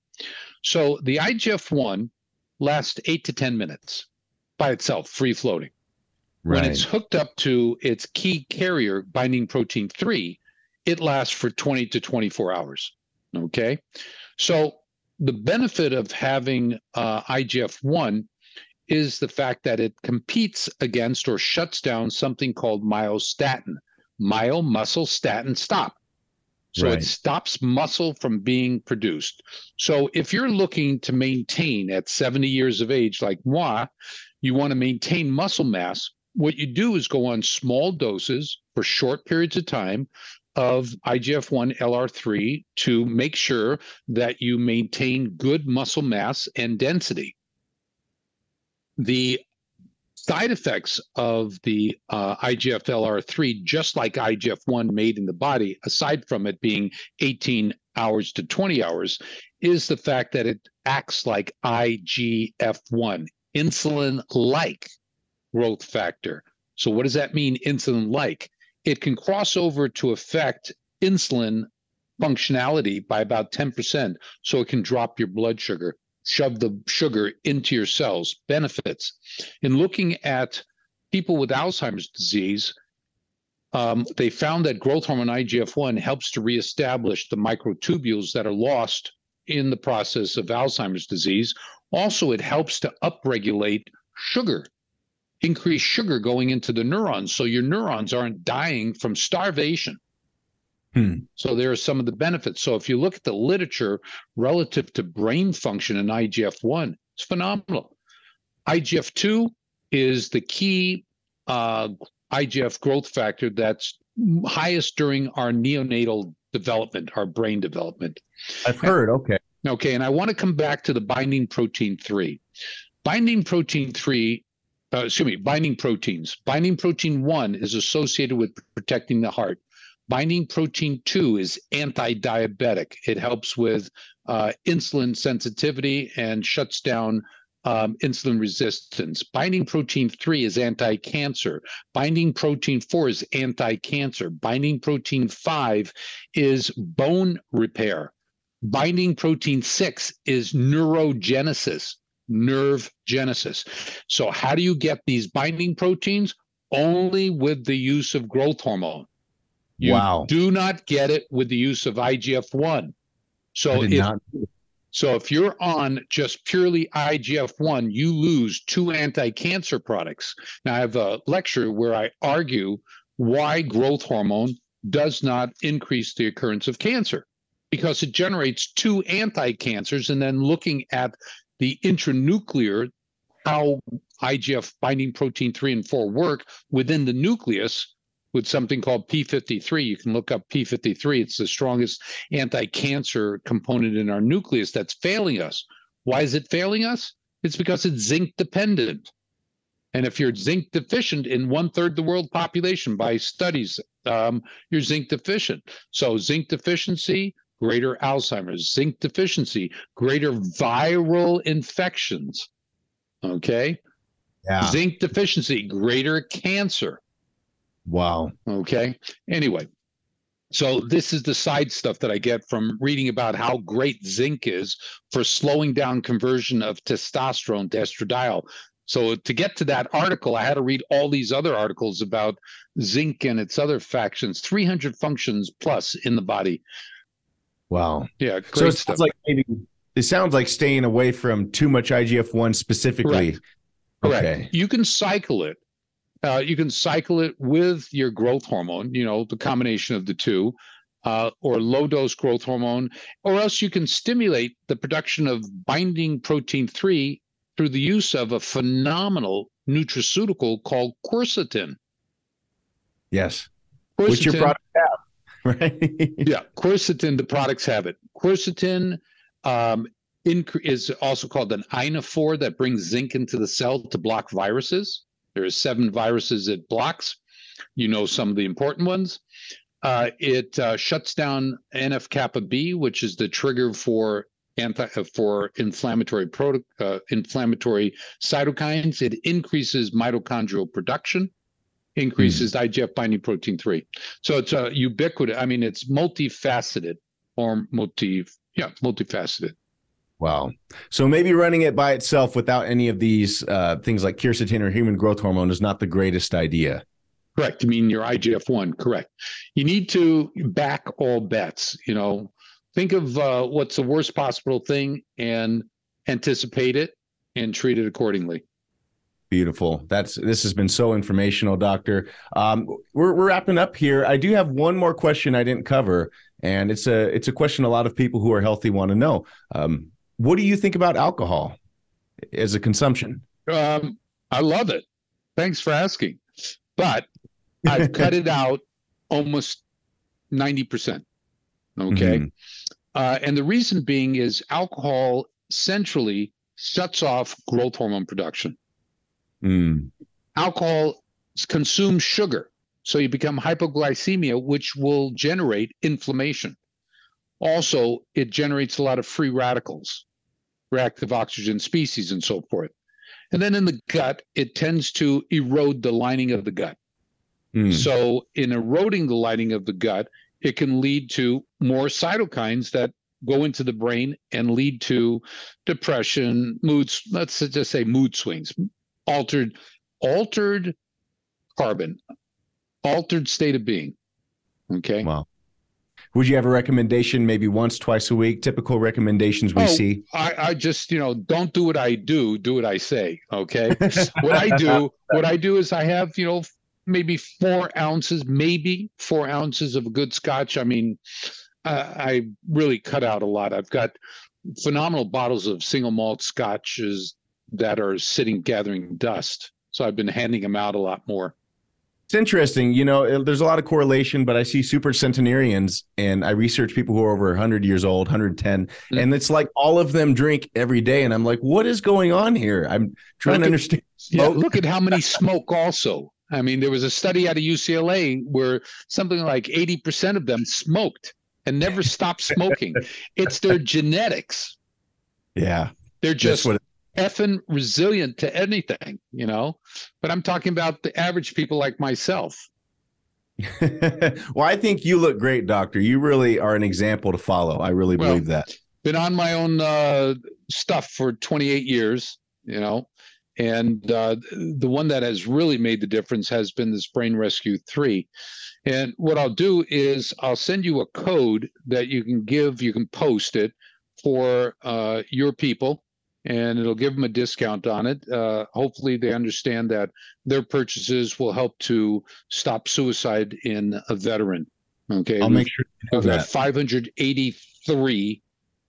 So the IGF 1 lasts 8 to 10 minutes by itself, free floating. Right. When it's hooked up to its key carrier, binding protein 3, it lasts for 20 to 24 hours. Okay. So the benefit of having uh, IGF 1 is the fact that it competes against or shuts down something called myostatin, myo muscle statin stop. So right. it stops muscle from being produced. So if you're looking to maintain at 70 years of age, like moi, you want to maintain muscle mass, what you do is go on small doses for short periods of time of IGF 1 LR3 to make sure that you maintain good muscle mass and density. The side effects of the uh, IGF LR3, just like IGF 1 made in the body, aside from it being 18 hours to 20 hours, is the fact that it acts like IGF 1, insulin like growth factor. So, what does that mean, insulin like? It can cross over to affect insulin functionality by about 10%. So it can drop your blood sugar, shove the sugar into your cells. Benefits. In looking at people with Alzheimer's disease, um, they found that growth hormone IGF 1 helps to reestablish the microtubules that are lost in the process of Alzheimer's disease. Also, it helps to upregulate sugar increase sugar going into the neurons so your neurons aren't dying from starvation. Hmm. So there are some of the benefits. So if you look at the literature relative to brain function in IGF 1, It's phenomenal. IGF 2 is the key uh, IGF growth factor that's highest during our neonatal development, our brain development. I've heard. Okay. Okay. And I want to come back to the binding protein 3. Binding protein 3 uh, excuse me, binding proteins. Binding protein 1 is associated with protecting the heart. Binding protein 2 is anti diabetic. It helps with uh, insulin sensitivity and shuts down um, insulin resistance. Binding protein 3 is anti cancer. Binding protein 4 is anti cancer. Binding protein 5 is bone repair. Binding protein 6 is neurogenesis, nerve genesis. So, how do you get these binding proteins? Only with the use of growth hormone. You wow. do not get it with the use of IGF 1. So, if, not- so if you're on just purely IGF 1, you lose two anti cancer products. Now, I have a lecture where I argue why growth hormone does not increase the occurrence of cancer because it generates two anti cancers. And then looking at the intranuclear, how IGF binding protein 3 and 4 work within the nucleus, with something called P53. You can look up P53. It's the strongest anti cancer component in our nucleus that's failing us. Why is it failing us? It's because it's zinc dependent. And if you're zinc deficient in one third the world population by studies, um, you're zinc deficient. So, zinc deficiency, greater Alzheimer's, zinc deficiency, greater viral infections. Okay. Yeah. Zinc deficiency, greater cancer. Wow. Okay. Anyway, so this is the side stuff that I get from reading about how great zinc is for slowing down conversion of testosterone to estradiol. So to get to that article, I had to read all these other articles about zinc and its other factions, 300 functions plus in the body. Wow. Yeah, great so it stuff. Sounds like maybe it sounds like staying away from too much IGF-1 specifically. Correct. Correct. Okay. You can cycle it uh, you can cycle it with your growth hormone, you know, the combination of the two, uh, or low dose growth hormone, or else you can stimulate the production of binding protein 3 through the use of a phenomenal nutraceutical called quercetin. Yes. Quercetin, Which your product have, *laughs* right? yeah. Quercetin, the products have it. Quercetin um, inc- is also called an ionophore that brings zinc into the cell to block viruses. There are seven viruses it blocks. You know some of the important ones. Uh, it uh, shuts down NF kappa B, which is the trigger for anti uh, for inflammatory proto, uh, inflammatory cytokines. It increases mitochondrial production, increases mm. IGF binding protein three. So it's a ubiquitous. I mean, it's multifaceted or multi yeah multifaceted. Wow. So maybe running it by itself without any of these uh, things like quercetin or human growth hormone is not the greatest idea. Correct. I mean, your IGF 1, correct. You need to back all bets. You know, think of uh, what's the worst possible thing and anticipate it and treat it accordingly. Beautiful. That's this has been so informational, Doctor. Um, we're we're wrapping up here. I do have one more question I didn't cover, and it's a it's a question a lot of people who are healthy want to know. Um, what do you think about alcohol as a consumption? Um, I love it. Thanks for asking. But I've *laughs* cut it out almost 90%. Okay. Mm-hmm. Uh, and the reason being is alcohol centrally shuts off growth hormone production. Mm. Alcohol consumes sugar. So you become hypoglycemia, which will generate inflammation. Also, it generates a lot of free radicals, reactive oxygen species, and so forth. And then in the gut, it tends to erode the lining of the gut. Mm. So, in eroding the lining of the gut, it can lead to more cytokines that go into the brain and lead to depression, moods, let's just say mood swings, altered, altered carbon, altered state of being. Okay. Wow. Would you have a recommendation maybe once, twice a week? Typical recommendations we oh, see. I, I just, you know, don't do what I do, do what I say. Okay. *laughs* what I do, what I do is I have, you know, maybe four ounces, maybe four ounces of a good scotch. I mean, uh, I really cut out a lot. I've got phenomenal bottles of single malt scotches that are sitting gathering dust. So I've been handing them out a lot more. It's interesting. You know, there's a lot of correlation, but I see super centenarians and I research people who are over 100 years old, 110, mm-hmm. and it's like all of them drink every day. And I'm like, what is going on here? I'm trying look to understand. At, yeah, look at how many smoke also. I mean, there was a study out of UCLA where something like 80% of them smoked and never stopped smoking. it's their *laughs* genetics. Yeah. They're just effing resilient to anything, you know. But I'm talking about the average people like myself. *laughs* well, I think you look great, doctor. You really are an example to follow. I really well, believe that. Been on my own uh, stuff for 28 years, you know, and uh, the one that has really made the difference has been this Brain Rescue 3. And what I'll do is I'll send you a code that you can give, you can post it for uh, your people and it'll give them a discount on it. Uh, hopefully, they understand that their purchases will help to stop suicide in a veteran. Okay, I'll make sure of that. 583,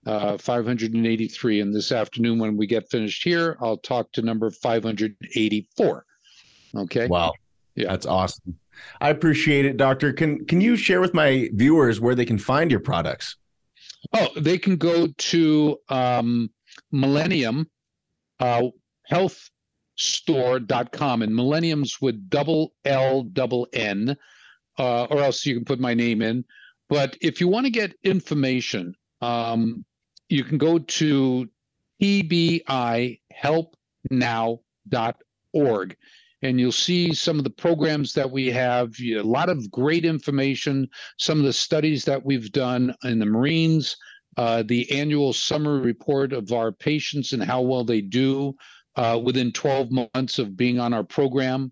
uh, 583, and this afternoon when we get finished here, I'll talk to number 584. Okay. Wow. Yeah, that's awesome. I appreciate it, Doctor. Can can you share with my viewers where they can find your products? Oh, they can go to um, Millennium uh, Health Store.com, and Millennium's with double L double N, uh, or else you can put my name in. But if you want to get information, um, you can go to tbihelpnow.org and you'll see some of the programs that we have, a lot of great information, some of the studies that we've done in the Marines, uh, the annual summary report of our patients and how well they do uh, within 12 months of being on our program.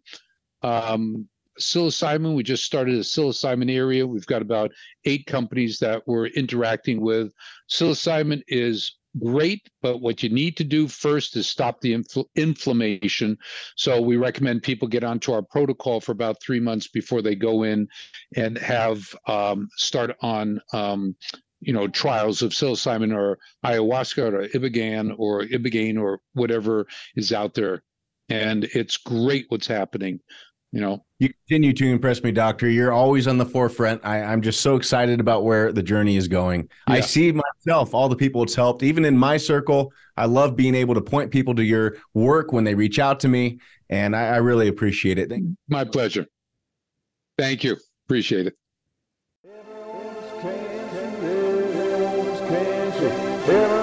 Um, psilocybin, we just started a psilocybin area. We've got about eight companies that we're interacting with. Psilocybin is great, but what you need to do first is stop the infl- inflammation. So we recommend people get onto our protocol for about three months before they go in and have um, start on um, you know trials of psilocybin or ayahuasca or ibogaine or ibogaine or whatever is out there. And it's great what's happening you know? You continue to impress me doctor. You're always on the forefront. I, am just so excited about where the journey is going. Yeah. i see myself all the people it's helped. Even in my circle i love being able to point people to your work when they reach out to me and i, I really appreciate it. My pleasure. Thank you. Appreciate it Everyone